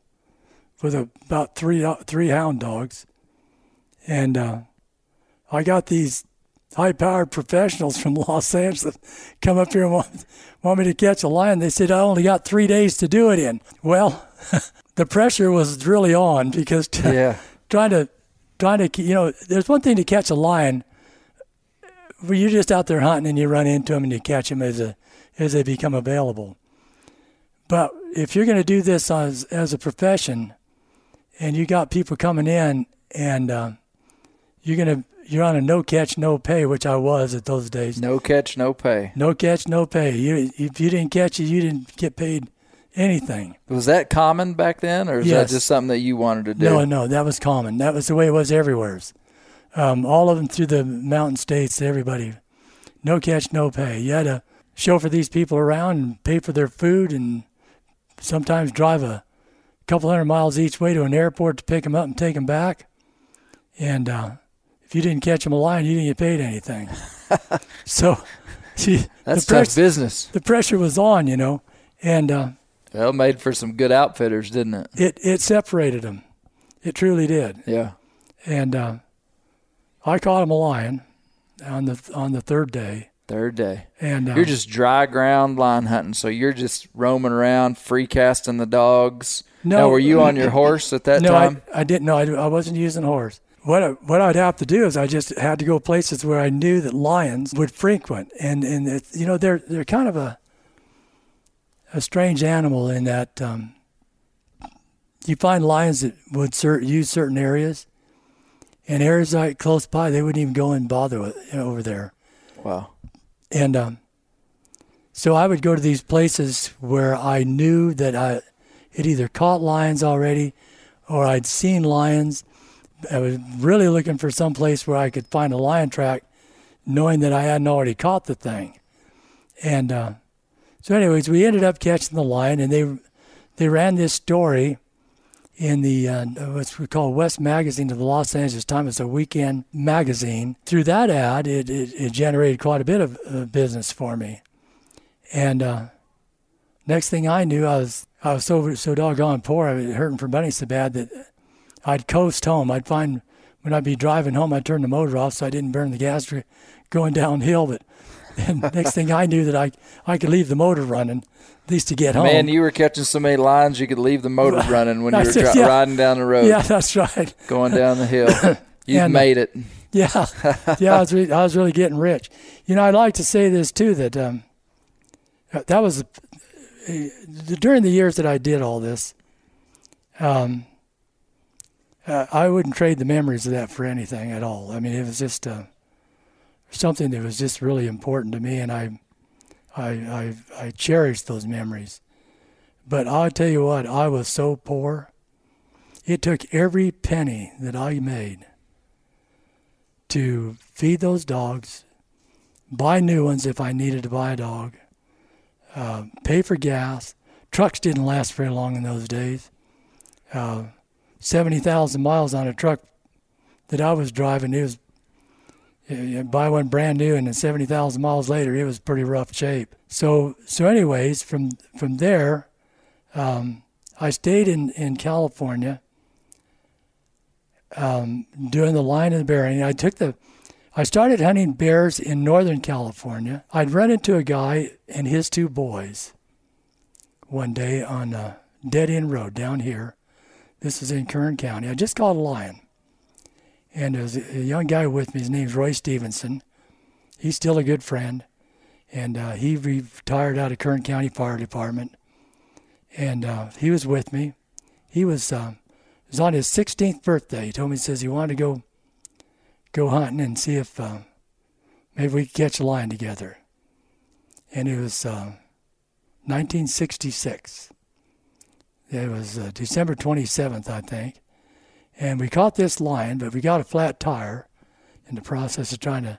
with a, about three three hound dogs, and uh, I got these high-powered professionals from Los Angeles come up here and want, want me to catch a lion. They said I only got three days to do it in. Well, the pressure was really on because t- Yeah. trying to trying to you know there's one thing to catch a lion you're just out there hunting and you run into them and you catch them as a as they become available. But if you're going to do this as as a profession, and you got people coming in and uh, you're to you're on a no catch, no pay, which I was at those days. No catch, no pay. No catch, no pay. You if you didn't catch it, you didn't get paid anything. Was that common back then, or is Yes. that just something that you wanted to do? No, no, that was common. That was the way it was everywhere. Um, all of them through the mountain states, everybody, no catch, no pay. You had to chauffeur these people around and pay for their food and sometimes drive a couple hundred miles each way to an airport to pick them up and take them back. And uh, if you didn't catch them alive, you didn't get paid anything. so see, That's the, tough business. the pressure was on, you know, and uh, Well, made for some good outfitters, didn't it? it, it separated them. It truly did. Yeah. and uh, I caught him a lion on the on the third day, Third day. and uh, You're just dry ground line hunting, so you're just roaming around, free casting the dogs. No. Now, were you on your horse at that no, time? I, I didn't. No, I, I wasn't using a horse. What I, what I'd have to do is I just had to go places where I knew that lions would frequent, and and it, you know they're they're kind of a a strange animal in that um, you find lions that would cer- use certain areas, and like close by they wouldn't even go and bother with you know, over there. Wow. And um, so I would go to these places where I knew that I had either caught lions already or I'd seen lions. I was really looking for some place where I could find a lion track, knowing that I hadn't already caught the thing. And uh, so, anyways, we ended up catching the lion, and they they ran this story in the uh, what's we call West Magazine of the Los Angeles Times. It's a weekend magazine. Through that ad, it, it, it generated quite a bit of uh, business for me. And uh, next thing I knew, I was I was so so doggone poor. I was hurting for money so bad that I'd coast home. I'd find when I'd be driving home, I'd turn the motor off so I didn't burn the gas going downhill. But and next thing I knew that I I could leave the motor running at least to get home. Man, you were catching so many lines you could leave the motor running when you were said, dri- yeah. riding down the road, yeah, that's right. going down the hill. You And, uh, made it. Yeah, yeah, I was re- I was really getting rich. You know, I'd like to say this too that um, that was uh, during the years that I did all this. Um, uh, I wouldn't trade the memories of that for anything at all. I mean, it was just uh, something that was just really important to me, and I, I, I, I cherished those memories. But I'll tell you what, I was so poor. It took every penny that I made to feed those dogs, buy new ones if I needed to buy a dog, uh, pay for gas. Trucks didn't last very long in those days. Uh, 70,000 miles on a truck that I was driving, it was you- buy one brand new and then 70,000 miles later, it was pretty rough shape. So, so anyways, from, from there, um, I stayed in, in California um, doing the line and the bearing. I took the, I started hunting bears in Northern California. I'd run into a guy and his two boys one day on a dead end road down here. This is in Kern County. I just caught a lion. And there was a young guy with me. His name's Roy Stevenson. He's still a good friend. And uh, he retired out of Kern County Fire Department. And uh, he was with me. He was, uh, was on his 16th birthday. He told me, he says he wanted to go go hunting and see if uh, maybe we could catch a lion together. And it was uh, 1966. It was uh, December 27th, I think. And we caught this lion, but we got a flat tire in the process of trying to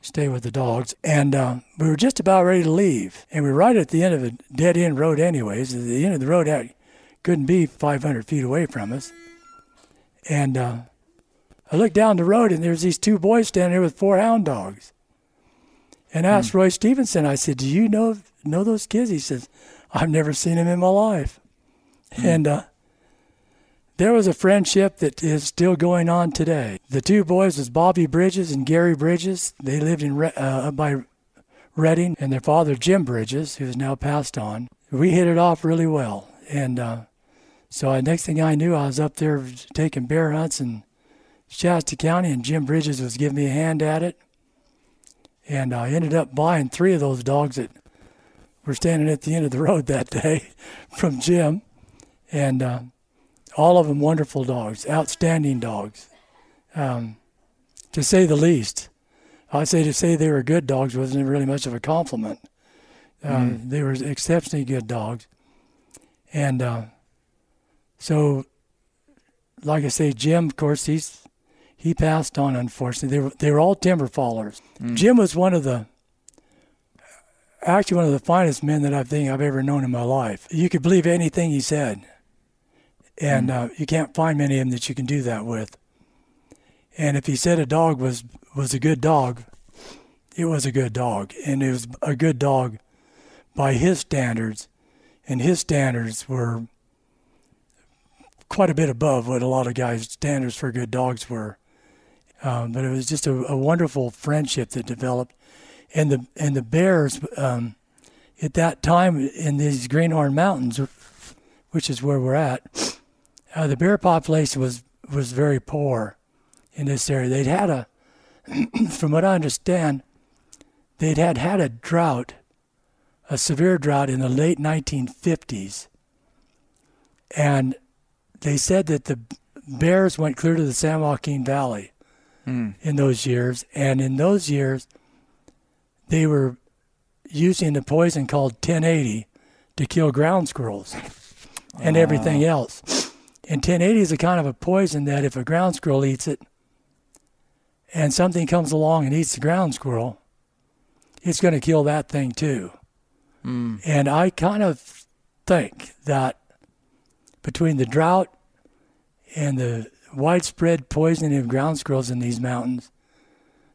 stay with the dogs. And uh, we were just about ready to leave. And we were right at the end of a dead end road, anyways. The end of the road had, couldn't be 500 feet away from us. And uh, I looked down the road, and there's these two boys standing there with four hound dogs. And I asked Roy Stevenson, I said, Do you know know those kids? He says, I've never seen them in my life. And uh, there was a friendship that is still going on today. The two boys was Bobby Bridges and Gary Bridges. They lived in uh, by Redding, and their father Jim Bridges, who is now passed on. We hit it off really well, and uh, so uh, next thing I knew, I was up there taking bear hunts in Shasta County, and Jim Bridges was giving me a hand at it. And I ended up buying three of those dogs that were standing at the end of the road that day from Jim, and uh, all of them wonderful dogs, outstanding dogs. Um, to say the least. I'd say to say they were good dogs wasn't really much of a compliment. Uh, They were exceptionally good dogs, and uh, so, like I say, Jim, of course, he's he passed on. Unfortunately, they were they were all timber fallers. Jim was one of the actually one of the finest men that I think I've ever known in my life. You could believe anything he said, and uh, you can't find many of them that you can do that with. And if he said a dog was was a good dog, it was a good dog, and it was a good dog by his standards, and his standards were quite a bit above what a lot of guys' standards for good dogs were. Um, but it was just a, a wonderful friendship that developed, and the and the bears um, at that time in these Greenhorn Mountains, which is where we're at, uh, the bear population was was very poor in this area. They'd had a, from what I understand, they'd had had a drought, a severe drought in the late 1950s, and they said that the bears went clear to the San Joaquin Valley in those years, and in those years, they were using a poison called 1080 to kill ground squirrels and everything else. And 1080 is a kind of a poison that if a ground squirrel eats it, and something comes along and eats the ground squirrel, it's going to kill that thing too. Hmm. And I kind of think that between the drought and the widespread poisoning of ground squirrels in these mountains,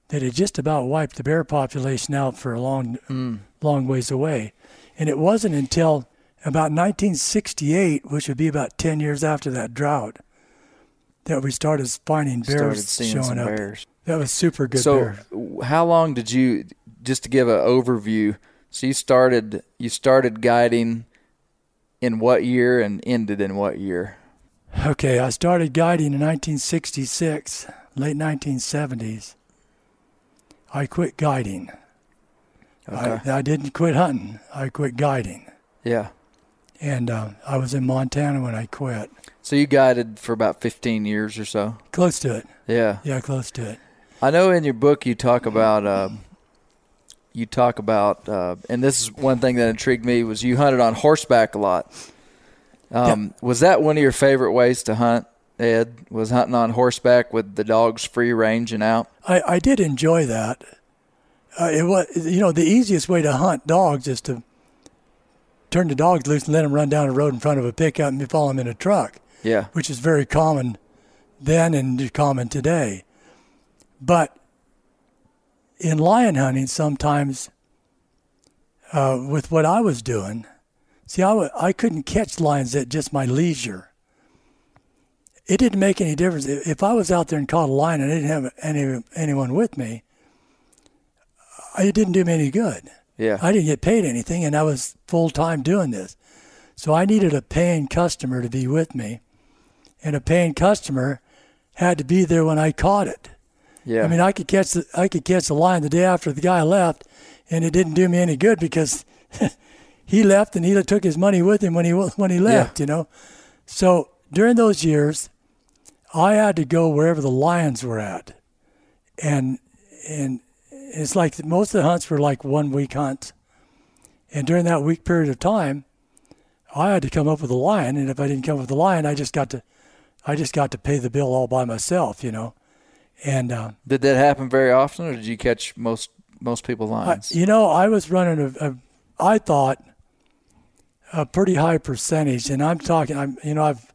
that it just about wiped the bear population out for a long, hmm. long ways away. And it wasn't until about 1968, which would be about 10 years after that drought, that we started finding bears Started showing up. bears. That was super good so, bear. how long did you? Just to give an overview, so you started you started guiding in what year and ended in what year? Okay, I started guiding in 1966, late 1970s. I quit guiding. Okay. I, I didn't quit hunting. I quit guiding. Yeah. And uh, I was in Montana when I quit. So you guided for about 15 years or so. Close to it. Yeah. Yeah, close to it. I know in your book you talk about uh, you talk about uh, and this is one thing that intrigued me was you hunted on horseback a lot. Um, Was that one of your favorite ways to hunt, Ed? Was hunting on horseback with the dogs free ranging out? I, I did enjoy that. Uh, it was, you know, the easiest way to hunt dogs is to turn the dogs loose and let them run down the road in front of a pickup and follow them in a truck. Yeah. which is very common then and common today. But in lion hunting, sometimes uh, with what I was doing, see, I w- I couldn't catch lions at just my leisure. It didn't make any difference if if I was out there and caught a lion and I didn't have any anyone with me. It didn't do me any good. Yeah. I didn't get paid anything, and I was full time doing this. So I needed a paying customer to be with me, and a paying customer had to be there when I caught it. yeah. I mean, I could catch the I could catch the lion the day after the guy left, and it didn't do me any good because he left and he took his money with him when he when he left. You know, so during those years, I had to go wherever the lions were at, and and it's like most of the hunts were like one week hunts, and during that week period of time, I had to come up with a lion, and if I didn't come up with a lion, I just got to, I just got to pay the bill all by myself, you know, and. Uh, did that happen very often, or did you catch most most people I, lions? you know, I was running a, a, I thought, a pretty high percentage, and I'm talking. I'm, you know, I've,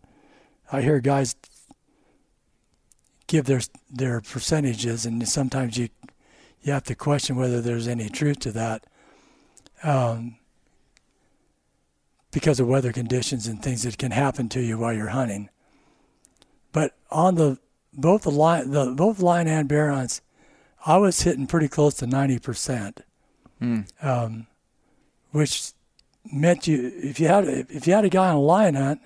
I hear guys give their their percentages, and sometimes you, you have to question whether there's any truth to that, um, because of weather conditions and things that can happen to you while you're hunting. But on the both the lion, the both lion and bear hunts, I was hitting pretty close to ninety percent, um, which meant you if you had if you had a guy on a lion hunt,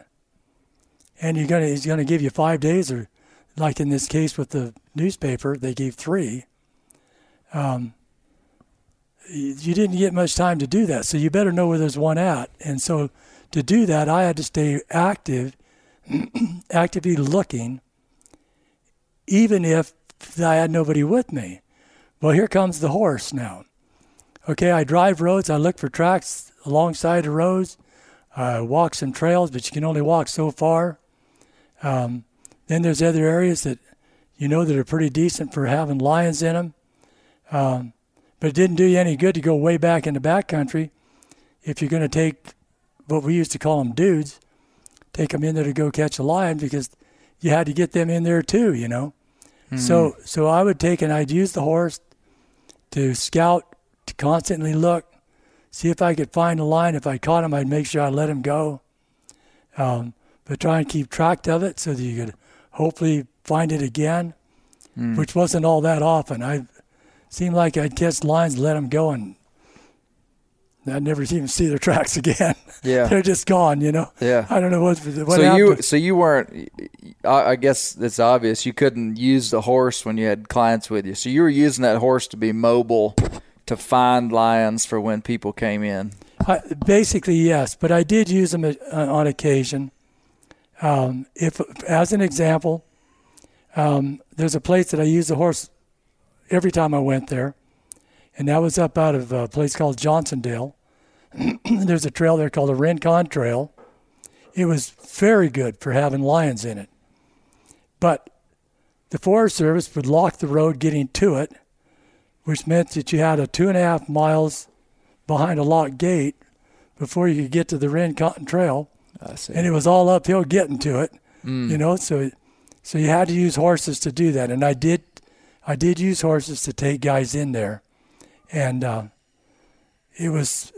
and you're gonna he's gonna give you five days or like in this case with the newspaper they gave three. Um, you didn't get much time to do that, so you better know where there's one at. And so to do that, I had to stay active, actively looking, even if I had nobody with me. Well, here comes the horse now. Okay, I drive roads. I look for tracks alongside the roads. I walk some trails, but you can only walk so far. Um, then there's other areas that you know that are pretty decent for having lions in them. Um, but it didn't do you any good to go way back in the back country if you're going to take what we used to call them dudes, take them in there to go catch a lion because you had to get them in there too, you know. So so I would take and I'd use the horse to scout, to constantly look, see if I could find a lion. If I caught him, I'd make sure I let him go. Um, but try and keep track of it so that you could hopefully find it again, which wasn't all that often. I seemed like I'd catch lions, let them go, and I'd never even see their tracks again. Yeah. they're just gone. You know. Yeah. I don't know what what so you so you weren't I, I guess it's obvious you couldn't use the horse when you had clients with you so you were using that horse to be mobile to find lions for when people came in I, basically, yes, but I did use them uh, on occasion. Um, if, as an example, um, there's a place that I use the horse every time I went there, and that was up out of a place called Johnsondale. there's a trail there called the Rincon Trail. It was very good for having lions in it, but the Forest Service would lock the road getting to it, which meant that you had a two and a half miles behind a locked gate before you could get to the Rincon Trail, I see and it was all uphill getting to it. Mm. You know, so so you had to use horses to do that, and I did, I did use horses to take guys in there, and uh, it was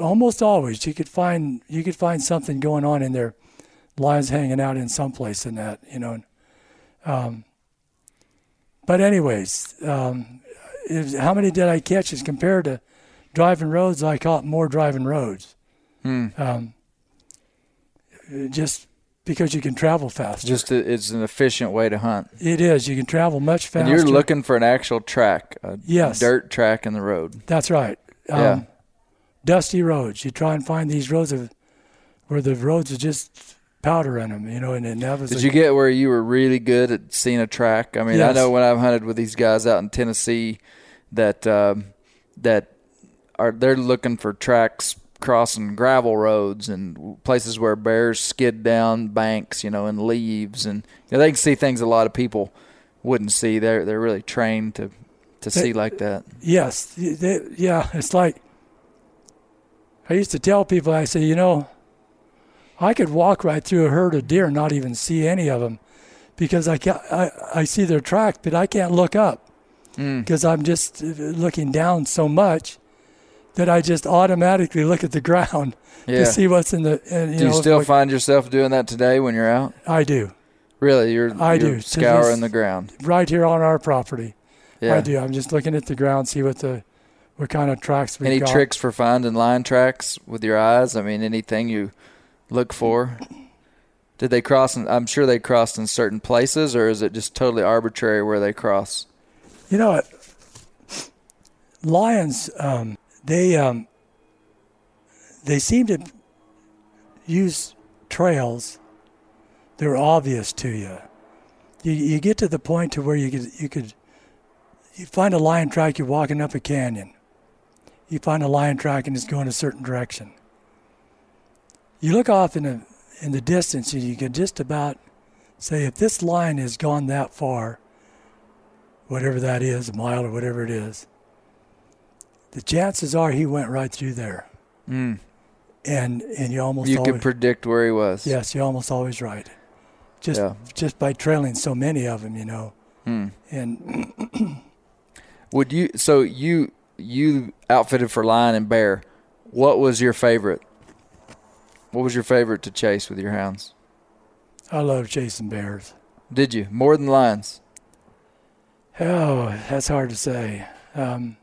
almost always you could find you could find something going on in there, lions hanging out in some place in that you know. Um, but anyways, um, how many did I catch as compared to driving roads? I caught more driving roads. Um, just because you can travel faster. just a, it's an efficient way to hunt it is. You can travel much faster. and you're looking for an actual track a Yes. dirt track in the road That's right. Um, Yeah. Dusty roads. You try and find these roads of, where the roads are just powder in them, you know, and, and that was Did a- you get where you were really good at seeing a track? I mean, I know when I've hunted with these guys out in Tennessee, that um, that are they're looking for tracks crossing gravel roads and places where bears skid down banks, you know, and leaves, and you know, they can see things a lot of people wouldn't see. They're they're really trained to to see like that. Yes, they, yeah. It's like I used to tell people. I say, you know, I could walk right through a herd of deer and not even see any of them because I can't. I, I see their tracks, but I can't look up because I'm just uh, looking down so much that I just automatically look at the ground Yeah. to see what's in the. And, you Do you know, still what- find yourself doing that today when you're out? I do Really, you're I you're do. Scouring the ground. right here on our property. Yeah. I do. I'm just looking at the ground, see what the what kind of tracks we Any got. tricks for finding line tracks with your eyes? I mean, anything you look for? Did they cross? In, I'm sure they crossed in certain places, or is it just totally arbitrary where they cross? You know what? Lions, um, they um, they seem to use trails that are obvious to you. You you get to the point to where you could you could you find a lion track. You're walking up a canyon. You find a lion track and it's going a certain direction. You look off in the in the distance and you can just about say if this lion has gone that far, whatever that is, a mile or whatever it is, the chances are he went right through there. Mm. And and you almost You always, could predict where he was. yes, you're almost always right. Just Yeah. just by trailing so many of them, you know. Hmm. And Would you? So you you outfitted for lion and bear. What was your favorite? What was your favorite to chase with your hounds? I love chasing bears. Did you more than lions? Oh, that's hard to say. Um,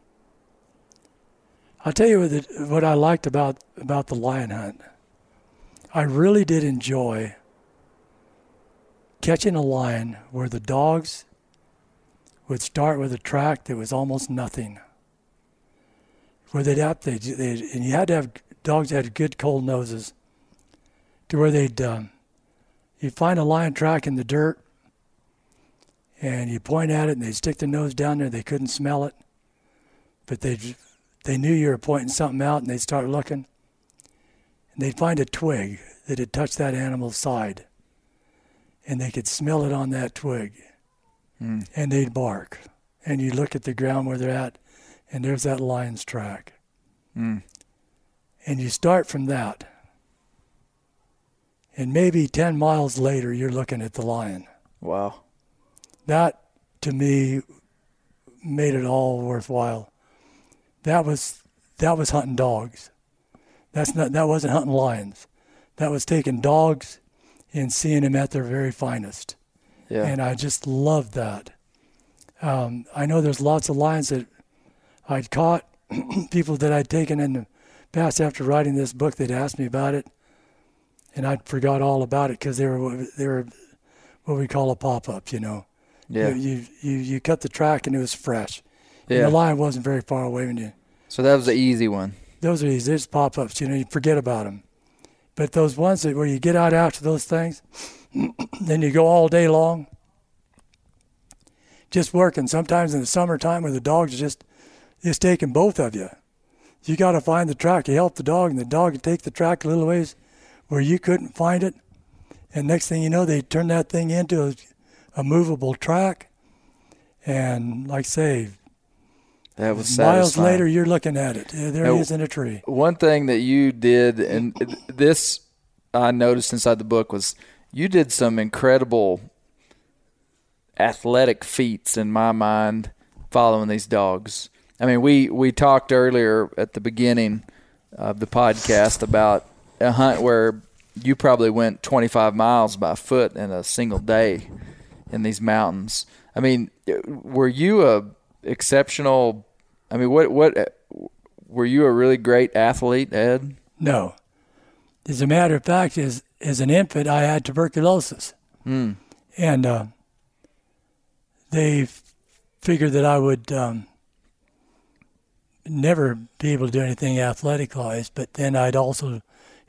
I'll tell you what, what I liked about about the lion hunt. I really did enjoy catching a lion where the dogs would start with a track that was almost nothing. Where they'd have they, they and you had to have dogs that had good cold noses. To where they'd um, you'd find a lion track in the dirt, and you point at it, and they'd stick their nose down there. They couldn't smell it, but they they knew you were pointing something out, and they'd start looking, and they'd find a twig that had touched that animal's side, and they could smell it on that twig, hmm. and they'd bark, and you look at the ground where they're at, and there's that lion's track, hmm. and you start from that. And maybe 10 miles later, you're looking at the lion. Wow. that to me made it all worthwhile. That was that was hunting dogs. That's not that wasn't hunting lions. That was taking dogs and seeing them at their very finest. Yeah. And I just loved that. Um, I know there's lots of lions that I'd caught, people that I'd taken in the past after writing this book. They'd asked me about it, and I forgot all about it because they were what- they were what we call a pop up. You know, yeah. you, you you you cut the track and it was fresh. And yeah. the lion wasn't very far away when you. So that was the easy one. Those are these just pop ups. You know, you forget about them. But those ones that where you get out after those things, then you go all day long, just working. Sometimes in the summertime where the dogs just just taking both of you. You got to find the track. You help the dog, and the dog would take the track a little ways where you couldn't find it. And next thing you know, they turn that thing into a, a movable track. And like I say, That was miles satisfying. later, you're looking at it. There Now, he is in a tree. One thing that you did, and this I noticed inside the book, was you did some incredible athletic feats in my mind following these dogs. I mean, we, we talked earlier at the beginning of the podcast about a hunt where you probably went 25 miles by foot in a single day in these mountains. I mean, were you a exceptional? I mean, what what were you a really great athlete, Ed? No. As a matter of fact, as as an infant, I had tuberculosis, Hmm. and uh, they figured that I would um, never be able to do anything athletic wise. But then I'd also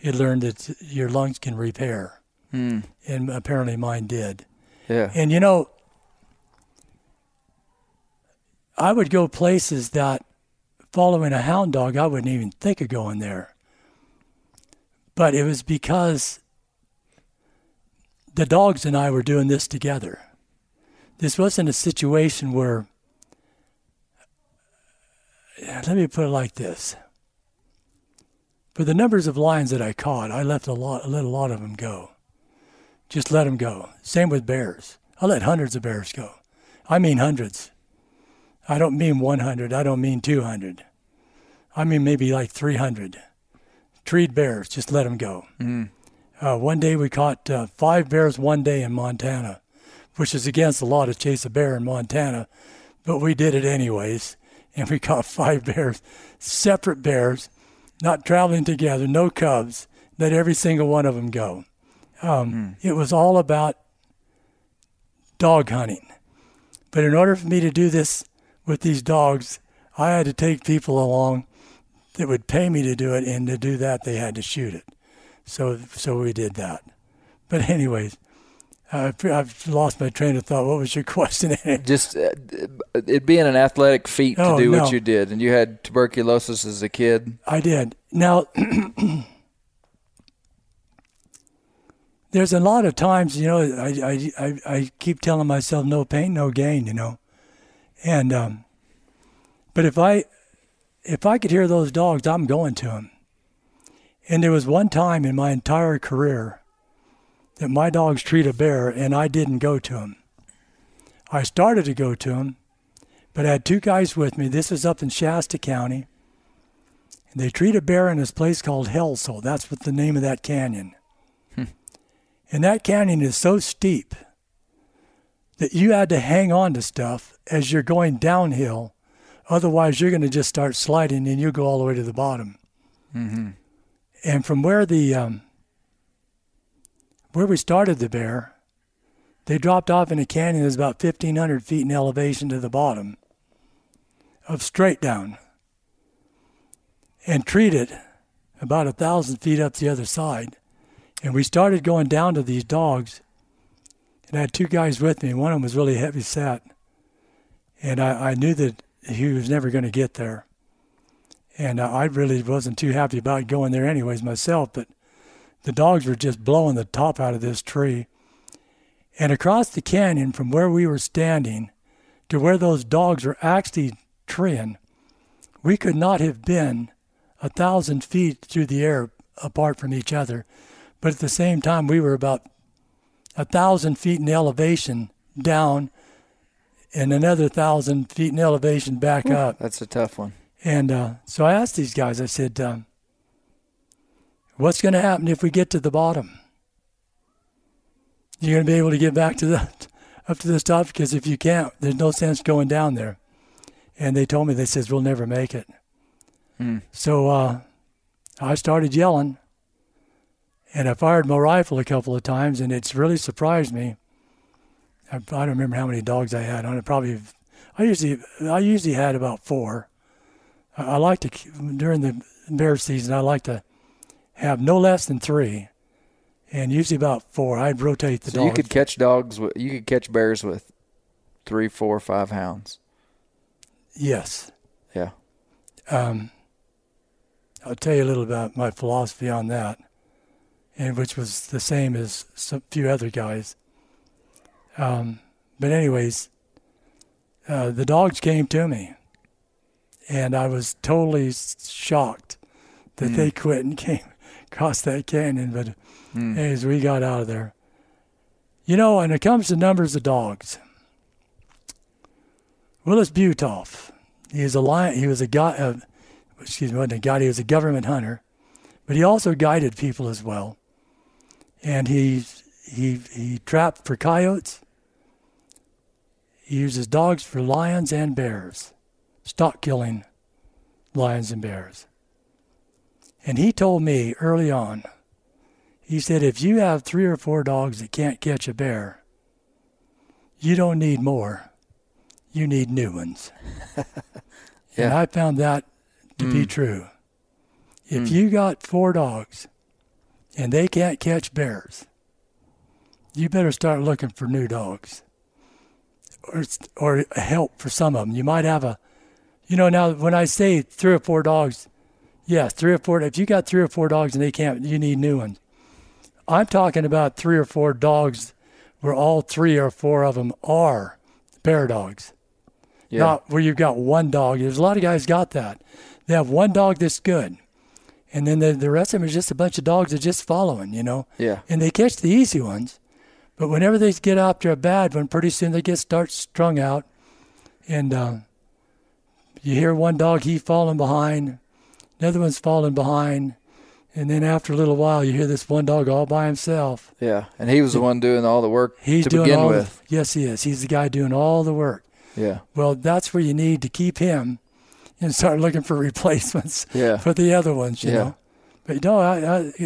had learned that your lungs can repair, Hmm. and apparently mine did. Yeah. And you know, I would go places that following a hound dog, I wouldn't even think of going there. But it was because the dogs and I were doing this together. This wasn't a situation where, let me put it like this. For the numbers of lions that I caught, I left a lot, let a lot of them go just let them go. Same with bears. I let hundreds of bears go. I mean hundreds. I don't mean 100. I don't mean 200. I mean maybe like 300. Treed bears, just let them go. Uh, one day we caught uh, five bears one day in Montana, which is against the law to chase a bear in Montana, but we did it anyways. And we caught five bears, separate bears, not traveling together, no cubs. Let every single one of them go. Um, It was all about dog hunting. But in order for me to do this with these dogs, I had to take people along that would pay me to do it, and to do that, they had to shoot it. So, so we did that. But anyways, I I've lost my train of thought. What was your question? Just uh, it being an athletic feat to Oh, do no. what you did, and you had tuberculosis as a kid. I did. Now, there's a lot of times, you know, I, I, I, I keep telling myself, no pain, no gain, you know. And, um, but if I, if I could hear those dogs, I'm going to them. And there was one time in my entire career that my dogs treat a bear and I didn't go to him. I started to go to him, but I had two guys with me. This was up in Shasta County. And they treat a bear in this place called Hellsole. That's what the name of that canyon. and that canyon is so steep that you had to hang on to stuff as you're going downhill. Otherwise, you're going to just start sliding and you'll go all the way to the bottom. And from where the um, where we started the bear, they dropped off in a canyon that's about 1,500 feet in elevation to the bottom of straight down and treated about a thousand feet up the other side. And we started going down to these dogs. And I had two guys with me. One of them was really heavy set, and I, I knew that he was never going to get there. And uh, I really wasn't too happy about going there anyways myself, but the dogs were just blowing the top out of this tree. And across the canyon from where we were standing to where those dogs were actually treeing, we could not have been a thousand feet through the air apart from each other. But at the same time, we were about a thousand feet in elevation down and another thousand feet in elevation back up. That's a tough one. And uh, so I asked these guys, I said, um, what's going to happen if we get to the bottom? You're going to be able to get back to the up to the top because if you can't, there's no sense going down there. And they told me, they says, we'll never make it. So uh, I started yelling and I fired my rifle a couple of times and it's really surprised me. I, I don't remember how many dogs I had on it. Probably, I usually, I usually had about four. I, I like to, during the bear season, I like to have no less than three and usually about four. I'd rotate the So dogs. you could catch dogs with you could catch bears with three, four, five hounds. yes. Yeah. Um, I'll tell you a little about my philosophy on that, and which was the same as a few other guys. Um, but anyways, uh, the dogs came to me, and I was totally shocked that they quit and came across that canyon. But as we got out of there, you know, when it comes to numbers of dogs, Willis Butolph, he was a lion, he was a guy. Uh, excuse me, wasn't a guide. He was a government hunter, but he also guided people as well. And he he he trapped for coyotes. He uses dogs for lions and bears, stock killing lions and bears. And he told me early on, he said, if you have three or four dogs that can't catch a bear, you don't need more. You need new ones. yeah. And I found that to be hmm. true. If hmm. you got four dogs and they can't catch bears, you better start looking for new dogs or, or help for some of them. You might have a, you know, now when I say three or four dogs, yes, three or four, if you got three or four dogs and they can't, you need new ones. I'm talking about three or four dogs where all three or four of them are bear dogs Yeah. not where you've got one dog. There's a lot of guys got that. They have one dog that's good, and then the, the rest of them is just a bunch of dogs that just following, you know. Yeah. And they catch the easy ones, but whenever they get after a bad one, pretty soon they get start strung out, and uh, you hear one dog he falling behind, another one's falling behind, and then after a little while you hear this one dog all by himself. Yeah. And he was the one doing all the work He's to doing begin all the- with. yes, he is. He's the guy doing all the work. Yeah. Well, that's where you need to keep him and start looking for replacements Yeah. for the other ones, you Yeah. know. But you know, I,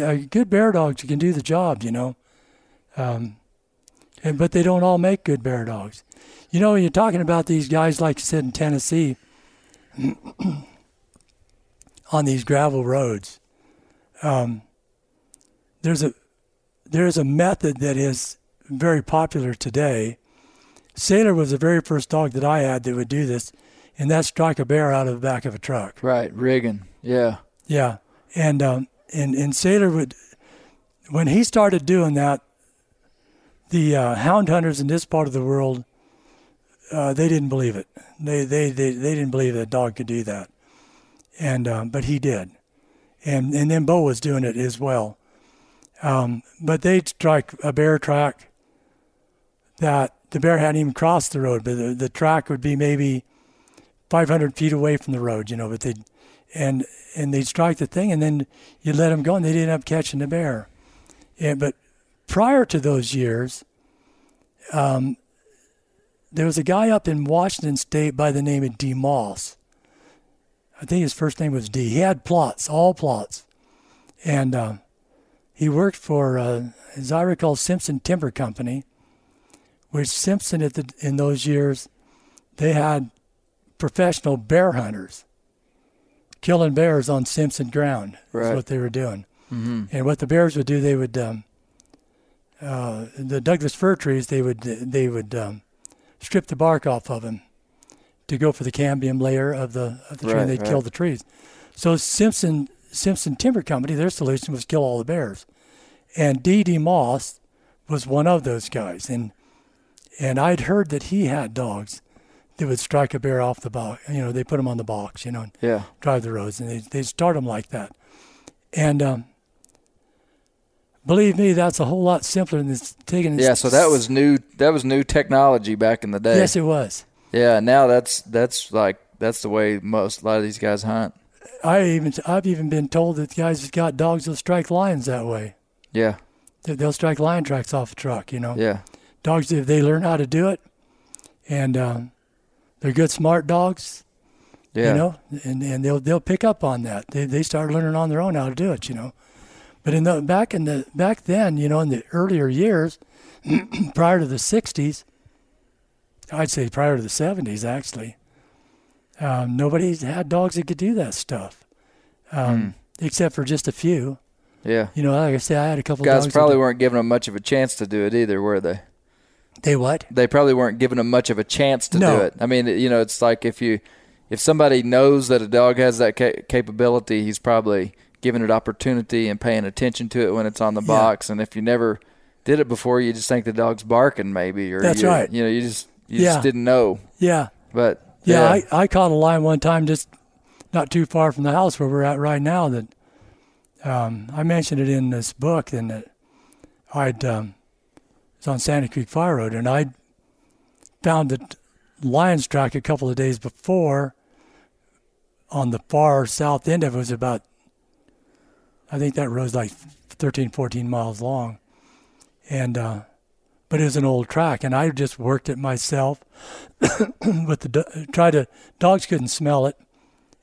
I, I, good bear dogs can do the job, you know. Um, and, but they don't all make good bear dogs. You know, you're talking about these guys, like you said in Tennessee, on these gravel roads, um, there's a there's a method that is very popular today. Sailor was the very first dog that I had that would do this, and that's strike a bear out of the back of a truck. Right. Rigging. Yeah. Yeah, and um, and and Sailor would when he started doing that, the uh, hound hunters in this part of the world, uh, they didn't believe it. They, they they they didn't believe that a dog could do that, and um, but he did, and and then Bo was doing it as well. Um, but they'd strike a bear track that the bear hadn't even crossed the road, but the, the track would be maybe 500 feet away from the road, you know, but they'd, and, and they'd strike the thing and then you let them go and they'd end up catching the bear. And, but prior to those years, um, there was a guy up in Washington State by the name of D. Moss. I think his first name was D. He had Plotts, all Plotts. And uh, he worked for, uh, as I recall, Simpson Timber Company, which Simpson at the, in those years, they had professional bear hunters killing bears on Simpson ground. That's Right. what they were doing. And what the bears would do, they would um, uh, the Douglas fir trees, they would they would um, strip the bark off of them to go for the cambium layer of the of the tree. Right, and they'd kill the trees. So Simpson Simpson Timber Company, their solution was kill all the bears, and D. D. Moss was one of those guys, and and I'd heard that he had dogs that would strike a bear off the box. You know, they put them on the box, you know, and Yeah. drive the roads, and they they start them like that. And um, believe me, that's a whole lot simpler than taking. Yeah. So that was new. That was new technology back in the day. yes, it was. Yeah. Now that's that's like that's the way most a lot of these guys hunt. I even I've even been told that guys that got dogs will strike lions that way. Yeah. They- They'll strike lion tracks off a truck. You know, Yeah. dogs if they learn how to do it, and um, they're good, smart dogs. Yeah. you know, and, and they'll they'll pick up on that. They they start learning on their own how to do it, you know. But in the back in the back then, you know, in the earlier years, prior to the '60s, I'd say prior to the '70s, actually, um, nobody had dogs that could do that stuff, um, except for just a few. Yeah. You know, like I said, I had a couple Guys probably weren't giving them much of a chance to do it either, were they? They what? They probably weren't giving them much of a chance to No. do it. I mean, you know, it's like if you if somebody knows that a dog has that ca- capability, he's probably giving it opportunity and paying attention to it when it's on the Yeah. box. And if you never did it before, you just think the dog's barking, maybe, or That's you, right. You know, you just you Yeah. just didn't know. Yeah. But Yeah, I, I caught a lion one time just not too far from the house where we're at right now. That um, I mentioned it in this book, and that I'd um, on Sandy Creek Fire Road, and I found that lion's track a couple of days before on the far south end of it. Was about I think that road's like 13, 14 miles long, and uh, but it was an old track, and I just worked it myself with the do- try to dogs couldn't smell it,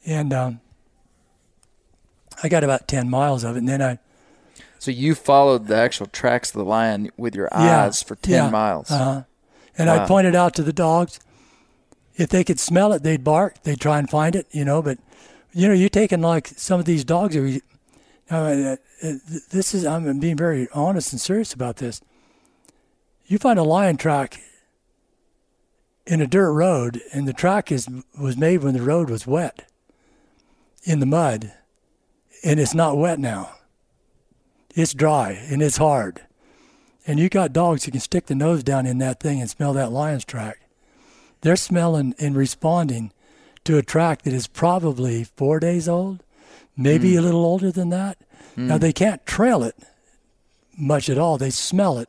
and um, I got about ten miles of it, and then I so you followed the actual tracks of the lion with your Yeah, eyes for ten yeah, miles. uh-huh. and Wow. I pointed out to the dogs if they could smell it, they'd bark. They'd try and find it, you know. But you know, you're taking like some of these dogs. Are, uh, uh, this is I'm being very honest and serious about this. You find a lion track in a dirt road, and the track is was made when the road was wet, in the mud, and it's not wet now. It's dry and it's hard and you got dogs who can stick the nose down in that thing and smell that lion's track. They're smelling and responding to a track that is probably four days old, maybe hmm. a little older than that. Hmm. Now they can't trail it much at all. They smell it.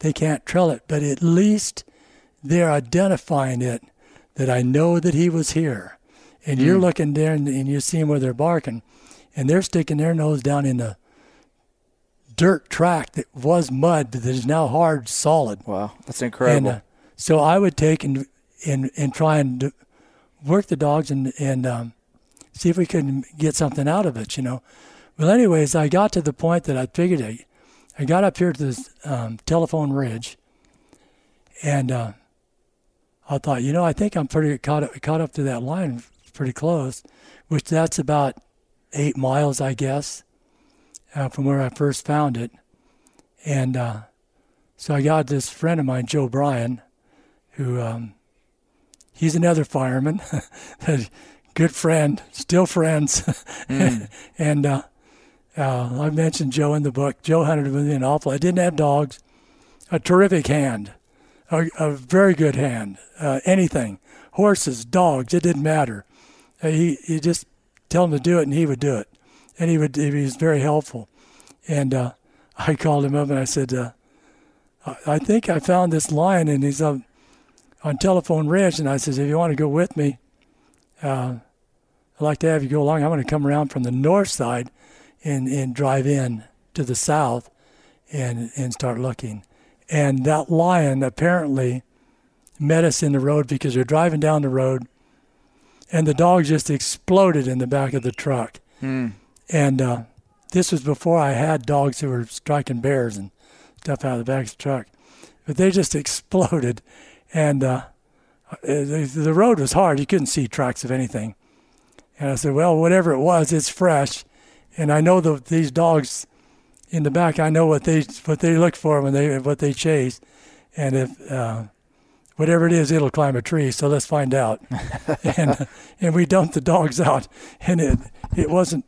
They can't trail it, but at least they're identifying it that I know that he was here. And you're hmm. looking there and, and you're seeing where they're barking, and they're sticking their nose down in the dirt track that was mud, but that is now hard, solid. wow, that's incredible. And uh, so I would take and and and try and work the dogs and and um, see if we could get something out of it, you know. Well, anyways, I got to the point that I figured I, I got up here to this um, telephone ridge, and uh, I thought, you know, I think I'm pretty caught up, caught up to that line pretty close, which that's about eight miles, I guess, uh, from where I first found it, and uh, so I got this friend of mine, Joe Bryan, who um, he's another fireman, good friend, still friends, and uh, uh, I mentioned Joe in the book. Joe hunted with me an awful. I didn't have dogs. A terrific hand, a, a very good hand. Uh, anything, horses, dogs, it didn't matter. Uh, he he just tell him to do it, and he would do it, and he would. He was very helpful. And uh, I called him up and I said, uh, I, think I found this lion, and he's on on Telephone Ridge. And I says, if you want to go with me, uh, I'd like to have you go along. I'm going to come around from the north side and, and drive in to the south and, and start looking. And that lion apparently met us in the road because we are driving down the road and the dog just exploded in the back of the truck. And uh, this was before I had dogs who were striking bears and stuff out of the back of the truck. But they just exploded. And uh, the, the road was hard. You couldn't see tracks of anything. And I said, well, whatever it was, it's fresh. And I know that these dogs in the back, I know what they what they look for when they what they chase, and if uh, whatever it is, it'll climb a tree. So let's find out. and and we dumped the dogs out, and it it wasn't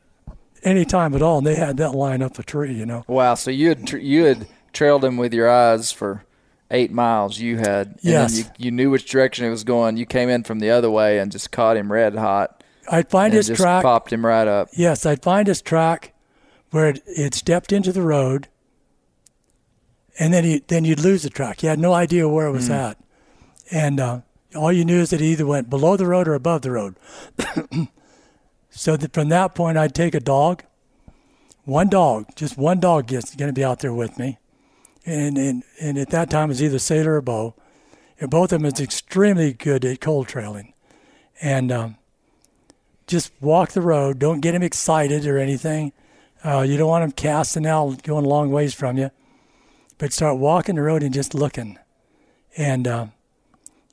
any time at all, and they had that line up a tree. You know. Wow. So you had tr- you had trailed him with your eyes for eight miles. You had. Yes. You, you knew which direction it was going. You came in from the other way and just caught him red hot. I'd find his just track. popped him right up. Yes, I'd find his track where it, it stepped into the road, and then he then you'd lose the track. You had no idea where it was at, and uh, all you knew is that it either went below the road or above the road. so that from that point, I'd take a dog, one dog, just one dog gets going to be out there with me, and and and at that time it was either Sailor or Bo, and both of them is extremely good at cold trailing, and. Um, just walk the road. Don't get him excited or anything. Uh, you don't want him casting out, going a long ways from you. But start walking the road and just looking. And uh,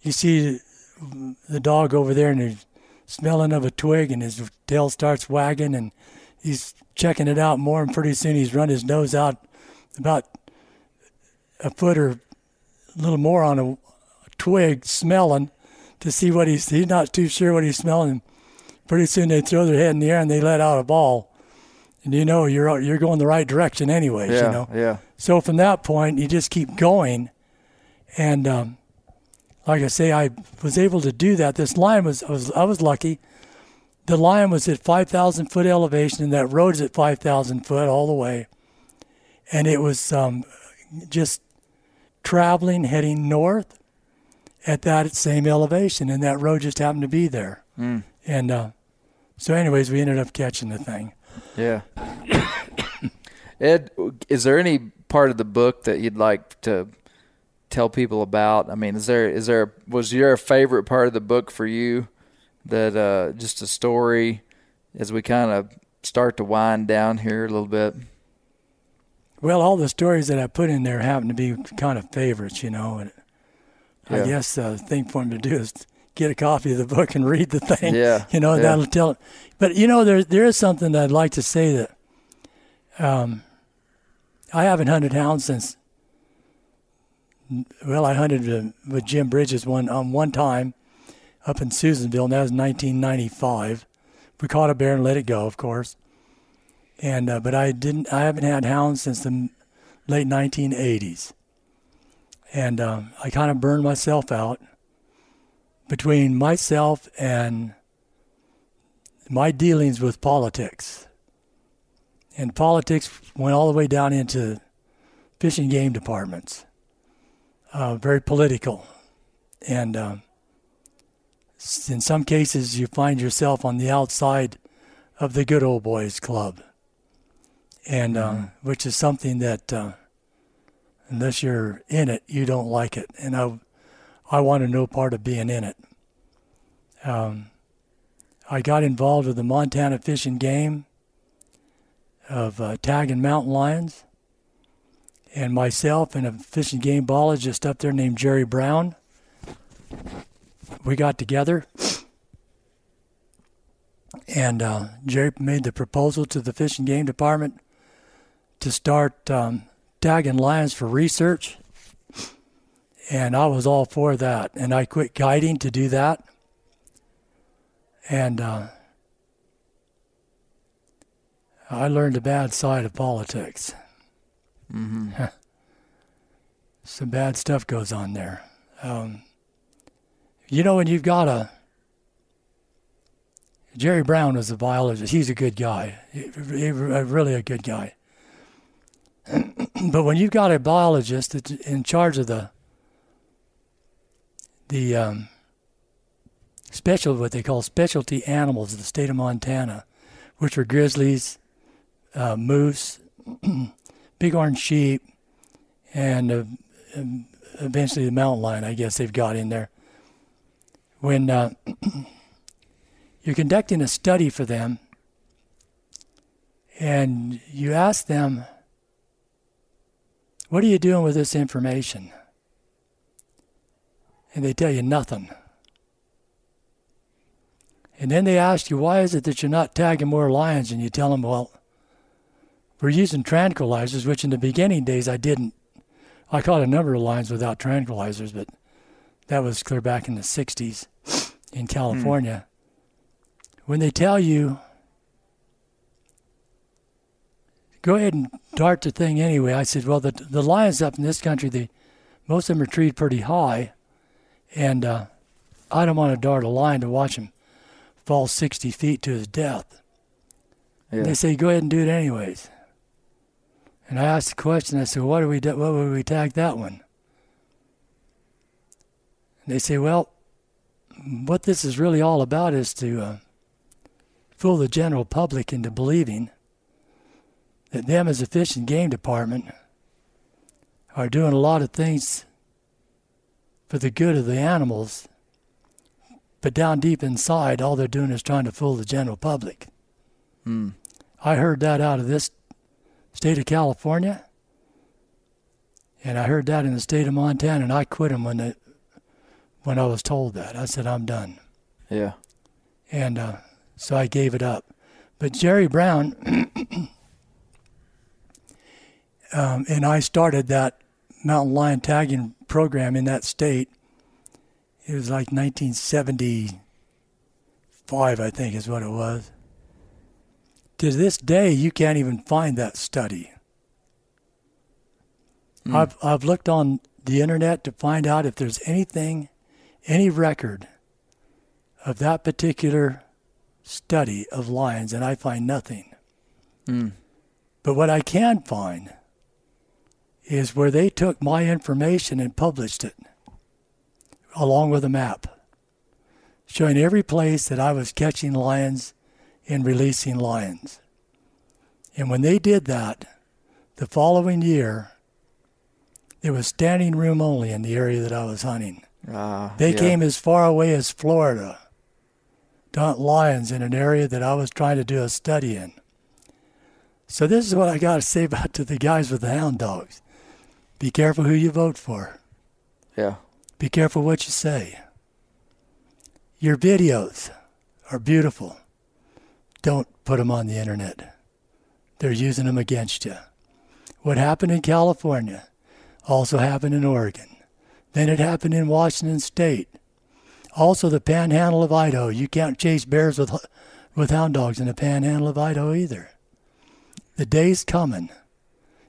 you see the dog over there and he's smelling of a twig and his tail starts wagging and he's checking it out more. And pretty soon he's run his nose out about a foot or a little more on a twig smelling to see what he's, he's not too sure what he's smelling pretty soon they throw their head in the air and they let out a bawl, and you know you're you're going the right direction anyways. Yeah. You know. Yeah. So from that point, you just keep going, and um, like I say, I was able to do that. This line was I was I was lucky. The lion was at 5,000 foot elevation, and that road's at 5,000 foot all the way, and it was um, just traveling heading north at that same elevation, and that road just happened to be there. And uh, so, anyways, we ended up catching the thing. Yeah. Ed, is there any part of the book that you'd like to tell people about? I mean, is there is there was your favorite part of the book for you that uh, just a story as we kind of start to wind down here a little bit? Well, all the stories that I put in there happen to be kind of favorites, you know. And I guess uh, the thing for him to do is get a copy of the book and read the thing. Yeah, You know, yeah. that'll tell. But you know, there there is something that I'd like to say that um, I haven't hunted hounds since. Well, I hunted uh, with Jim Bridges one um, one time up in Susanville, and that was 1995. We caught a bear and let it go, of course. And uh, but I didn't. I haven't had hounds since the late 1980s, and um, I kind of burned myself out between myself and my dealings with politics. And politics went all the way down into fishing game departments. Uh, very political, and um, in some cases you find yourself on the outside of the good old boys club, and uh, which is something that uh, unless you're in it, you don't like it. And I, I wanted no part of being in it. Um, I got involved with the Montana Fish and Game of uh, tagging mountain lions, and myself and a fish and game biologist up there named Jerry Brown. We got together, and uh, Jerry made the proposal to the Fish and Game Department to start um, tagging lions for research, and I was all for that. And I quit guiding to do that, and uh, I learned the bad side of politics. Mm-hmm. Some bad stuff goes on there. Um, you know, when you've got a Jerry Brown was a biologist. He's a good guy. He- he- really a good guy. but when you've got a biologist that's in charge of the the um, special what they call specialty animals of the state of Montana, which are grizzlies, uh, moose, bighorn sheep, and uh, um, eventually the mountain lion. I guess they've got in there. When uh, you're conducting a study for them, and you ask them, "What are you doing with this information?" and they tell you nothing. And then they ask you, why is it that you're not tagging more lions? And you tell them, well, we're using tranquilizers, which in the beginning days I didn't. I caught a number of lions without tranquilizers, but that was clear back in the 60s in California. When they tell you, go ahead and dart the thing anyway, I said, well, the, the lions up in this country, they, most of them are treated pretty high, and uh, I don't want to dart a lion to watch him fall 60 feet to his death. Yeah. They say, go ahead and do it anyways. And I asked the question, I said, what, do we do, what would we tag that one? They say, well, what this is really all about is to uh, fool the general public into believing that them as a fish and game department are doing a lot of things for the good of the animals, but down deep inside, all they're doing is trying to fool the general public. Hmm. I heard that out of this state of California, and I heard that in the state of Montana, and I quit them when the, when I was told that. I said I'm done, Yeah. and uh, so I gave it up. But Jerry Brown um, and I started that mountain lion tagging program in that state. It was like 1975, I think, is what it was. To this day, you can't even find that study. I've I've looked on the internet to find out if there's anything, any record of that particular study of lions, and I find nothing. Hmm. But what I can find is where they took my information and published it, along with a map, showing every place that I was catching lions and releasing lions. And when they did that, the following year, there was standing room only in the area that I was hunting. Ah, They yeah. came as far away as Florida to hunt lions in an area that I was trying to do a study in. So this is what I got to say about to the guys with the hound dogs. Be careful who you vote for. Yeah. Be careful what you say. Your videos are beautiful. Don't put them on the internet. They're using them against you. What happened in California also happened in Oregon. Then it happened in Washington State. Also, the panhandle of Idaho. You can't chase bears with, with hound dogs in the panhandle of Idaho either. The day's coming,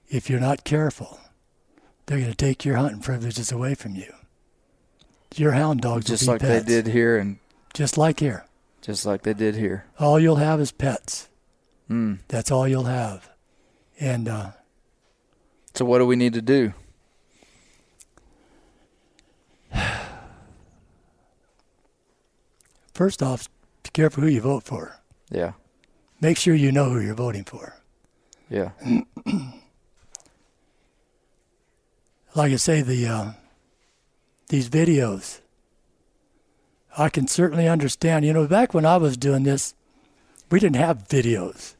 if you're not careful, they're going to take your hunting privileges away from you. Your hound dogs Just will be like pets, they did here and just like here. just like they did here. All you'll have is pets. Mm. That's all you'll have. And uh, So what do we need to do? First off, be careful who you vote for. Yeah. Make sure you know who you're voting for. Yeah. Like I say, the uh, these videos, I can certainly understand. You know, back when I was doing this, we didn't have videos.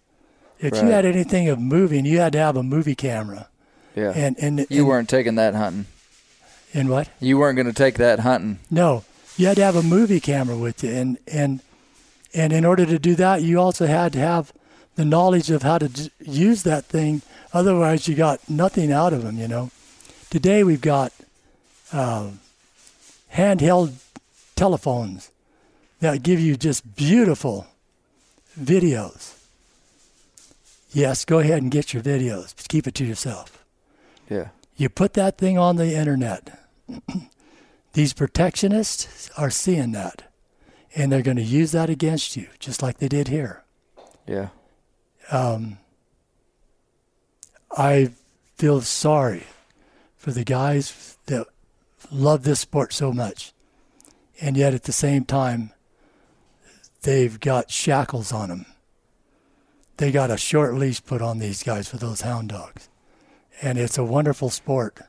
If you had anything of moving, you had to have a movie camera. Yeah. And and you and, weren't taking that hunting. in what? You weren't going to take that hunting. No, you had to have a movie camera with you, and and and in order to do that, you also had to have the knowledge of how to d- use that thing. Otherwise, you got nothing out of them. You know. Today we've got uh, handheld telephones that give you just beautiful videos. Yes, go ahead and get your videos. But keep it to yourself. Yeah. You put that thing on the internet. These protectionists are seeing that, and they're going to use that against you, just like they did here. Yeah. Um, I feel sorry for the guys that love this sport so much, and yet at the same time, they've got shackles on them. They got a short leash put on these guys for those hound dogs, and it's a wonderful sport.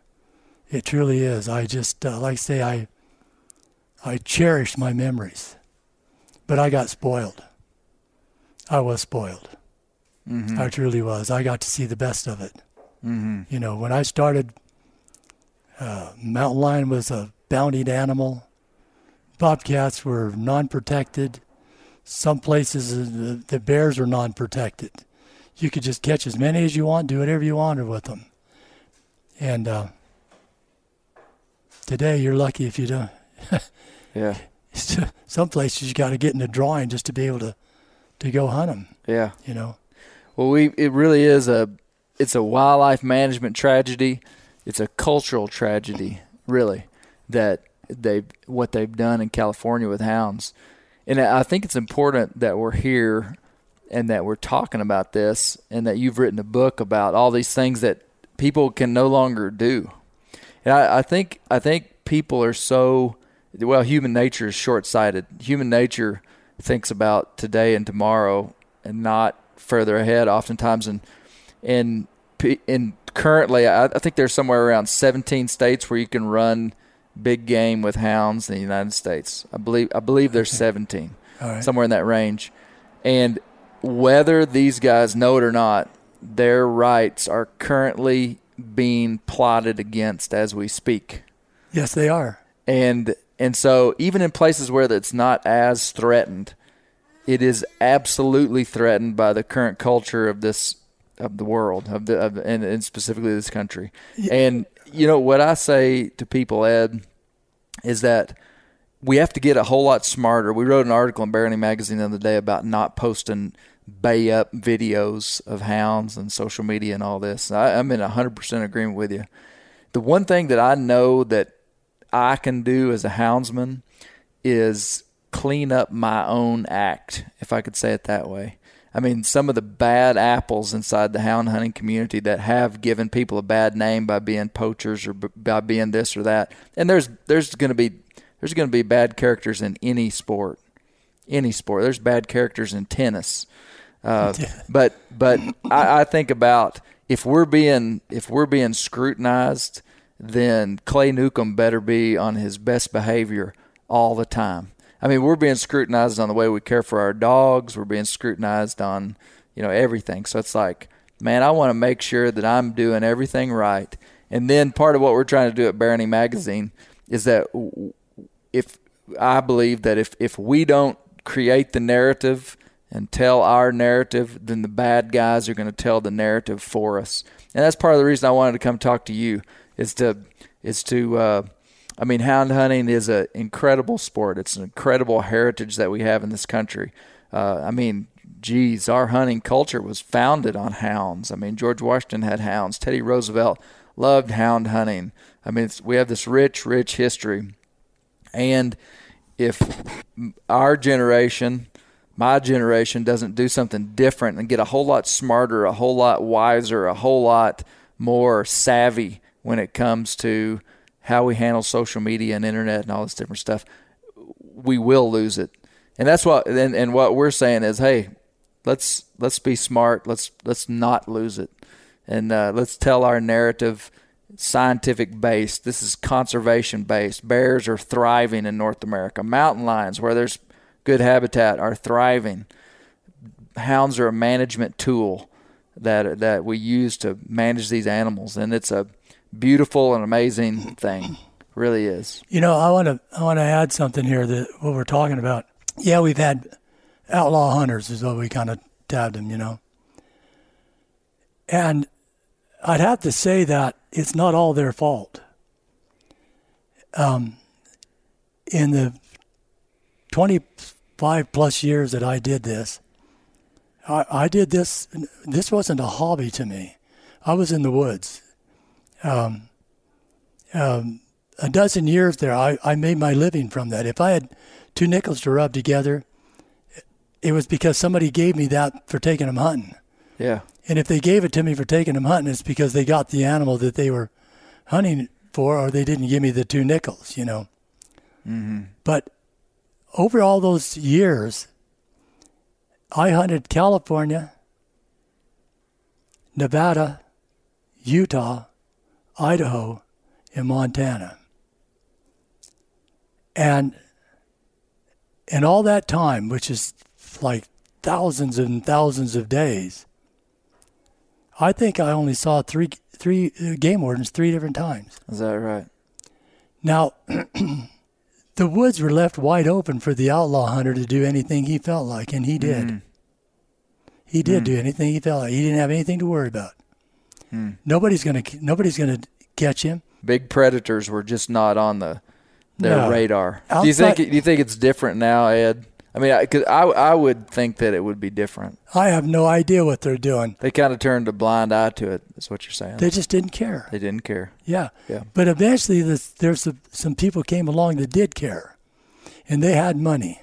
It truly is. I just uh, like I say I. I cherish my memories, but I got spoiled. I was spoiled. Mm-hmm. I truly was. I got to see the best of it. Mm-hmm. You know, when I started, uh, mountain lion was a bountied animal. Bobcats were non-protected. Some places uh, the, the bears were non-protected. you could just catch as many as you want, do whatever you wanted with them. And uh, today, you're lucky if you don't. Yeah. Some places you got to get in the drawing just to be able to to go hunt them. Yeah. You know. Well, we it really is a it's a wildlife management tragedy. It's a cultural tragedy, really, that they what they've done in California with hounds. And I think it's important that we're here and that we're talking about this and that you've written a book about all these things that people can no longer do. And I, I think I think people are so well, human nature is short sighted. Human nature thinks about today and tomorrow and not further ahead oftentimes and and in currently I, I think there's somewhere around 17 states where you can run big game with hounds in the United States. I believe I believe there's 17. Somewhere in that range. And whether these guys know it or not, their rights are currently being plotted against as we speak. Yes, they are. And and so even in places where it's not as threatened, it is absolutely threatened by the current culture of this of the world of the of, and, and specifically this country. And you know what I say to people, Ed, is that we have to get a whole lot smarter. We wrote an article in Bear Hunting Magazine the other day about not posting bay up videos of hounds and social media and all this. I, I'm in 100% agreement with you. The one thing that I know that I can do as a houndsman is clean up my own act, if I could say it that way. I mean, some of the bad apples inside the hound hunting community that have given people a bad name by being poachers or by being this or that. And there's there's going to be there's going to be bad characters in any sport, any sport. There's bad characters in tennis, uh, but but I, I think about if we're being if we're being scrutinized, then Clay Newcomb better be on his best behavior all the time. I mean, we're being scrutinized on the way we care for our dogs. We're being scrutinized on, you know, everything. So it's like, man, I want to make sure that I'm doing everything right. And then part of what we're trying to do at Bear Hunting Magazine is that if I believe that if if we don't create the narrative and tell our narrative, then the bad guys are going to tell the narrative for us. And that's part of the reason I wanted to come talk to you is to is to uh, I mean, hound hunting is an incredible sport. It's an incredible heritage that we have in this country. Uh, I mean, geez, our hunting culture was founded on hounds. I mean, George Washington had hounds. Teddy Roosevelt loved hound hunting. I mean, we have this rich, rich history. And if our generation, my generation, doesn't do something different and get a whole lot smarter, a whole lot wiser, a whole lot more savvy when it comes to how we handle social media and internet and all this different stuff, we will lose it. And that's what and, and what we're saying is, hey, let's let's be smart. Let's let's not lose it, and uh, let's tell our narrative scientific based. This is conservation based. Bears are thriving in North America. Mountain lions, where there's good habitat, are thriving. Hounds are a management tool that that we use to manage these animals, and it's a beautiful and amazing thing. Really is. You know, I want to I want to add something here that what we're talking about. Yeah, we've had outlaw hunters is what we kind of tabbed them, you know. And I'd have to say that it's not all their fault. Um, in the 25 plus years that I did this, I, I did this. This wasn't a hobby to me. I was in the woods. Um, um, a dozen years there, I, I made my living from that. If I had two nickels to rub together, it was because somebody gave me that for taking them hunting. Yeah. And if they gave it to me for taking them hunting, it's because they got the animal that they were hunting for, or they didn't give me the two nickels, you know. Mm-hmm. But over all those years, I hunted California, Nevada, Utah, Idaho, and Montana. And in all that time, which is like thousands and thousands of days, I think I only saw three three uh, game wardens three different times. Is that right? Now, the woods were left wide open for the outlaw hunter to do anything he felt like, and he did. Mhm. He did do anything he felt like. He didn't have anything to worry about. Nobody's gonna nobody's gonna catch him. Big predators were just not on the their No. radar. do you think do you think it's different now, Ed? I mean, I, cause I I would think that it would be different. I have no idea what they're doing. They kind of turned a blind eye to it. Is what you're saying? They just didn't care. They didn't care. Yeah. Yeah. But eventually, this, there's some, some people came along that did care, and they had money,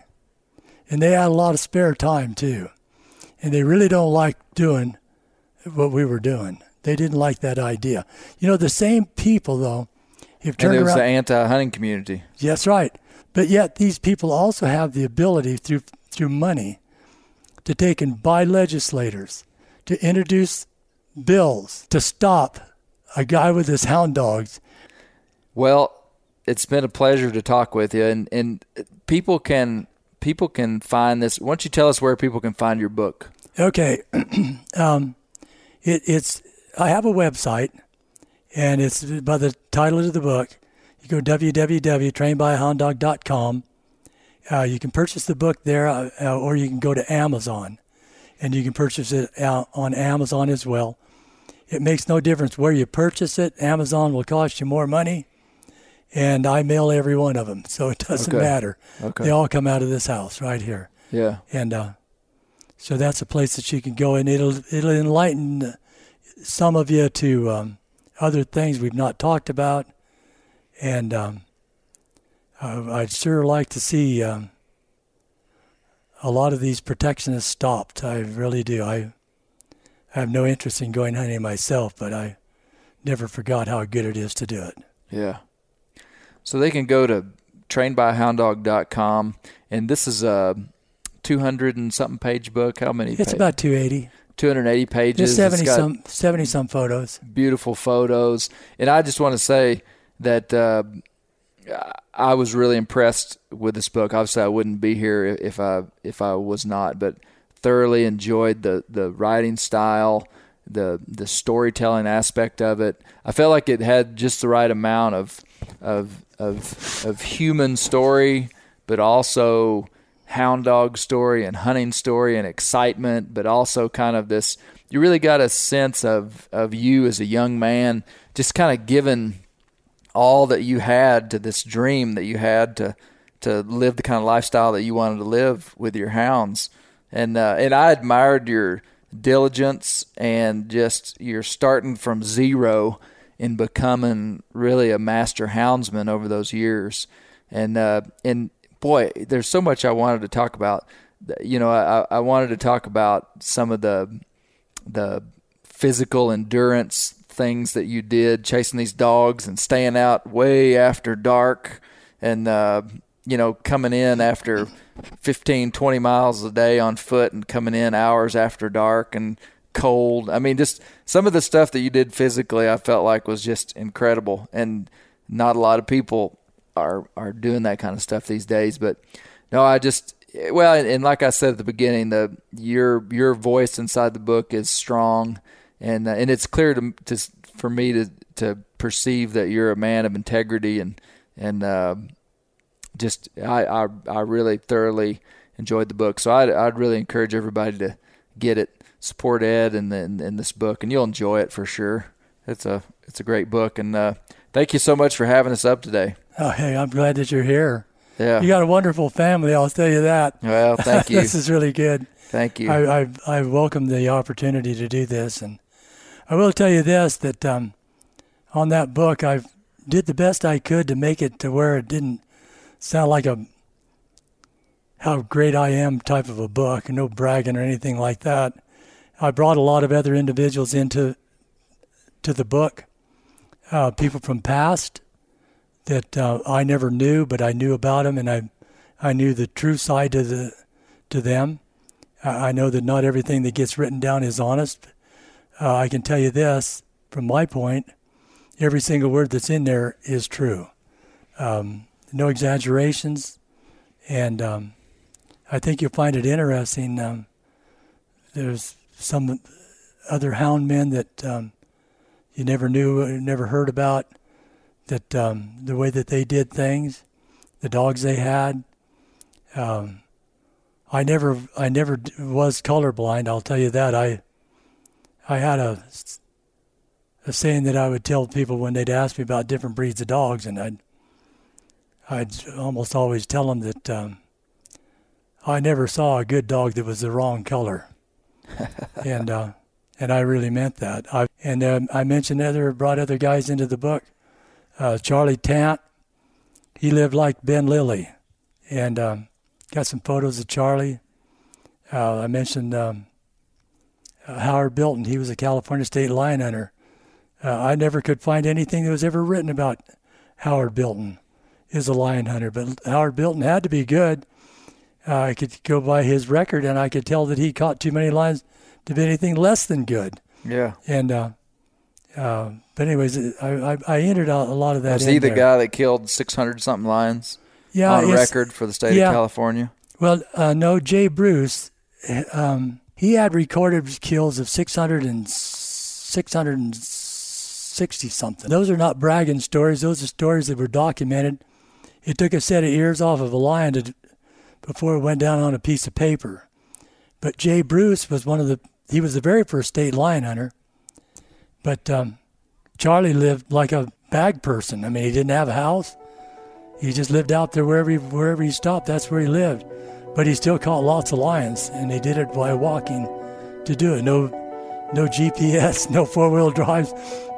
and they had a lot of spare time too, and they really don't like doing what we were doing. They didn't like that idea. You know, the same people though, have And it was around. the anti-hunting community. That's right. But yet these people also have the ability through through money to take and buy legislators to introduce bills to stop a guy with his hound dogs. Well, it's been a pleasure to talk with you, and and people can people can find this. Why don't you tell us where people can find your book? Okay, um, it, it's I have a website, and it's by the title of the book. You go www.trainedbyhounddog.com. Uh, you can purchase the book there, uh, uh, or you can go to Amazon, and you can purchase it on Amazon as well. It makes no difference where you purchase it. Amazon will cost you more money, and I mail every one of them, so it doesn't Okay. matter. Okay. They all come out of this house right here Yeah. and uh, so that's a place that you can go, and it'll it'll enlighten some of you to um, other things we've not talked about, and um, I'd sure like to see um, a lot of these protectionists stopped. I really do. I, I have no interest in going hunting myself, but I never forgot how good it is to do it. Yeah. So they can go to trainedbyhounddog.com, and this is a 200 and something page book. How many? It's pa- about 280. 280 pages. There's 70 some 70 some photos. beautiful photos, and I just want to say that uh, I was really impressed with this book. Obviously, I wouldn't be here if I if I was not, but thoroughly enjoyed the the writing style, the the storytelling aspect of it. I felt like it had just the right amount of of of of human story, but also hound dog story and hunting story and excitement, but also kind of this. You really got a sense of of you as a young man, just kind of given all that you had to this dream that you had to to live the kind of lifestyle that you wanted to live with your hounds. And uh, and I admired your diligence and just you're starting from zero in becoming really a master houndsman over those years. And uh, and boy, there's so much I wanted to talk about. You know, I, I wanted to talk about some of the the physical endurance things that you did chasing these dogs and staying out way after dark and uh, you know coming in after 15 20 miles a day on foot and coming in hours after dark and cold. I mean just some of the stuff that you did physically i felt like was just incredible. And not a lot of people are are doing that kind of stuff these days but no i just well and, like i said at the beginning the your your voice inside the book is strong and uh, and it's clear to, to for me to to perceive that you're a man of integrity and and uh, just I, I I really thoroughly enjoyed the book. So I'd I'd really encourage everybody to get it, support Ed and in, in this book, and you'll enjoy it for sure. It's a it's a great book, and uh, thank you so much for having us up today. Oh, hey, I'm glad that you're here. Yeah. You got a wonderful family, I'll tell you that. well, thank you, this is really good. thank you. I, I, I welcome the opportunity to do this. And I will tell you this that um, on that book, I did the best I could to make it to where it didn't sound like a how great I am type of a book, no bragging or anything like that. I brought a lot of other individuals into to the book, uh, people from past that uh, I never knew, but I knew about them, and I I knew the true side to the to them. I I know that not everything that gets written down is honest. Uh, I can tell you this from my point: every single word that's in there is true. Um, no exaggerations, and um, I think you'll find it interesting. Um, there's some other hound men that um, you never knew, never heard about. That um, the way that they did things, the dogs they had, um, I never I never was colorblind. I'll tell you that. I I had a a saying that I would tell people when they'd ask me about different breeds of dogs, and I'd I'd almost always tell them that um, I never saw a good dog that was the wrong color, and uh, and I really meant that. I and um, I mentioned other brought other guys into the book. Uh, Charlie Tant, he lived like Ben Lilly, and um, got some photos of Charlie. Uh, I mentioned um, uh, Howard Bilton. He was a California state lion hunter. Uh, I never could find anything that was ever written about Howard Bilton as a lion hunter, but Howard Bilton had to be good. Uh, I could go by his record, and I could tell that he caught too many lions to be anything less than good. Yeah. And uh, uh, but anyways, I, I, I entered a a lot of that. Was he the there. guy that killed 600 something lions Yeah, on record for the state yeah. of California? Well, uh, no, Jay Bruce, um, he had recorded kills of 600 and 660 something. Those are not bragging stories. Those are stories that were documented. It took a set of ears off of a lion to, before it went down on a piece of paper. But Jay Bruce was one of the, he was the very first state lion hunter. But um, Charlie lived like a bag person. I mean, he didn't have a house. He just lived out there wherever he, wherever he stopped. That's where he lived. But he still caught lots of lions, and he did it by walking to do it. No, no GPS, no four wheel drives,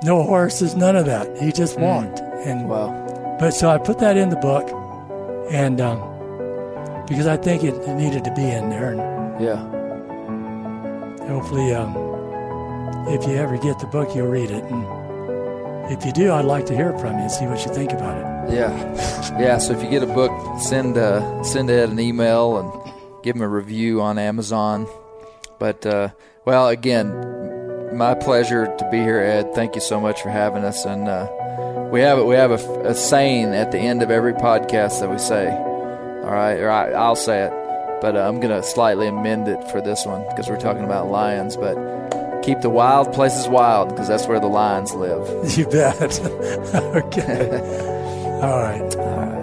no horses, none of that. He just walked. And Wow. but so I put that in the book, and um, because I think it, it needed to be in there, and Yeah. hopefully, um, if you ever get the book, you'll read it. And if you do, I'd like to hear from you and see what you think about it. Yeah, yeah. So if you get a book, send uh, send Ed an email and give him a review on Amazon. But uh, well, again, my pleasure to be here, Ed. Thank you so much for having us. And uh, we have we have a, a saying at the end of every podcast that we say. All right, or I, I'll say it, but uh, I'm gonna slightly amend it for this one because we're talking about lions. But keep the wild places wild because that's where the lions live. You bet. okay. All right. All right.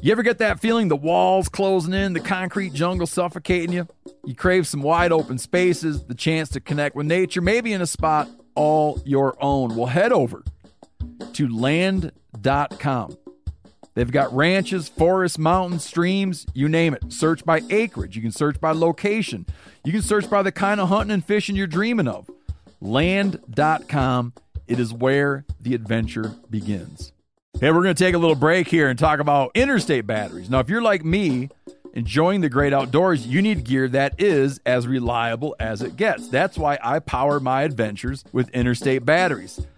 You ever get that feeling the walls closing in, the concrete jungle suffocating you? You crave some wide open spaces, the chance to connect with nature, maybe in a spot all your own. Well, head over to land.com. They've got ranches, forests, mountains, streams, you name it. Search by acreage. You can search by location. You can search by the kind of hunting and fishing you're dreaming of. Land.com. It is where the adventure begins. Hey, we're going to take a little break here and talk about interstate batteries. Now, if you're like me, enjoying the great outdoors, you need gear that is as reliable as it gets. That's why I power my adventures with interstate batteries.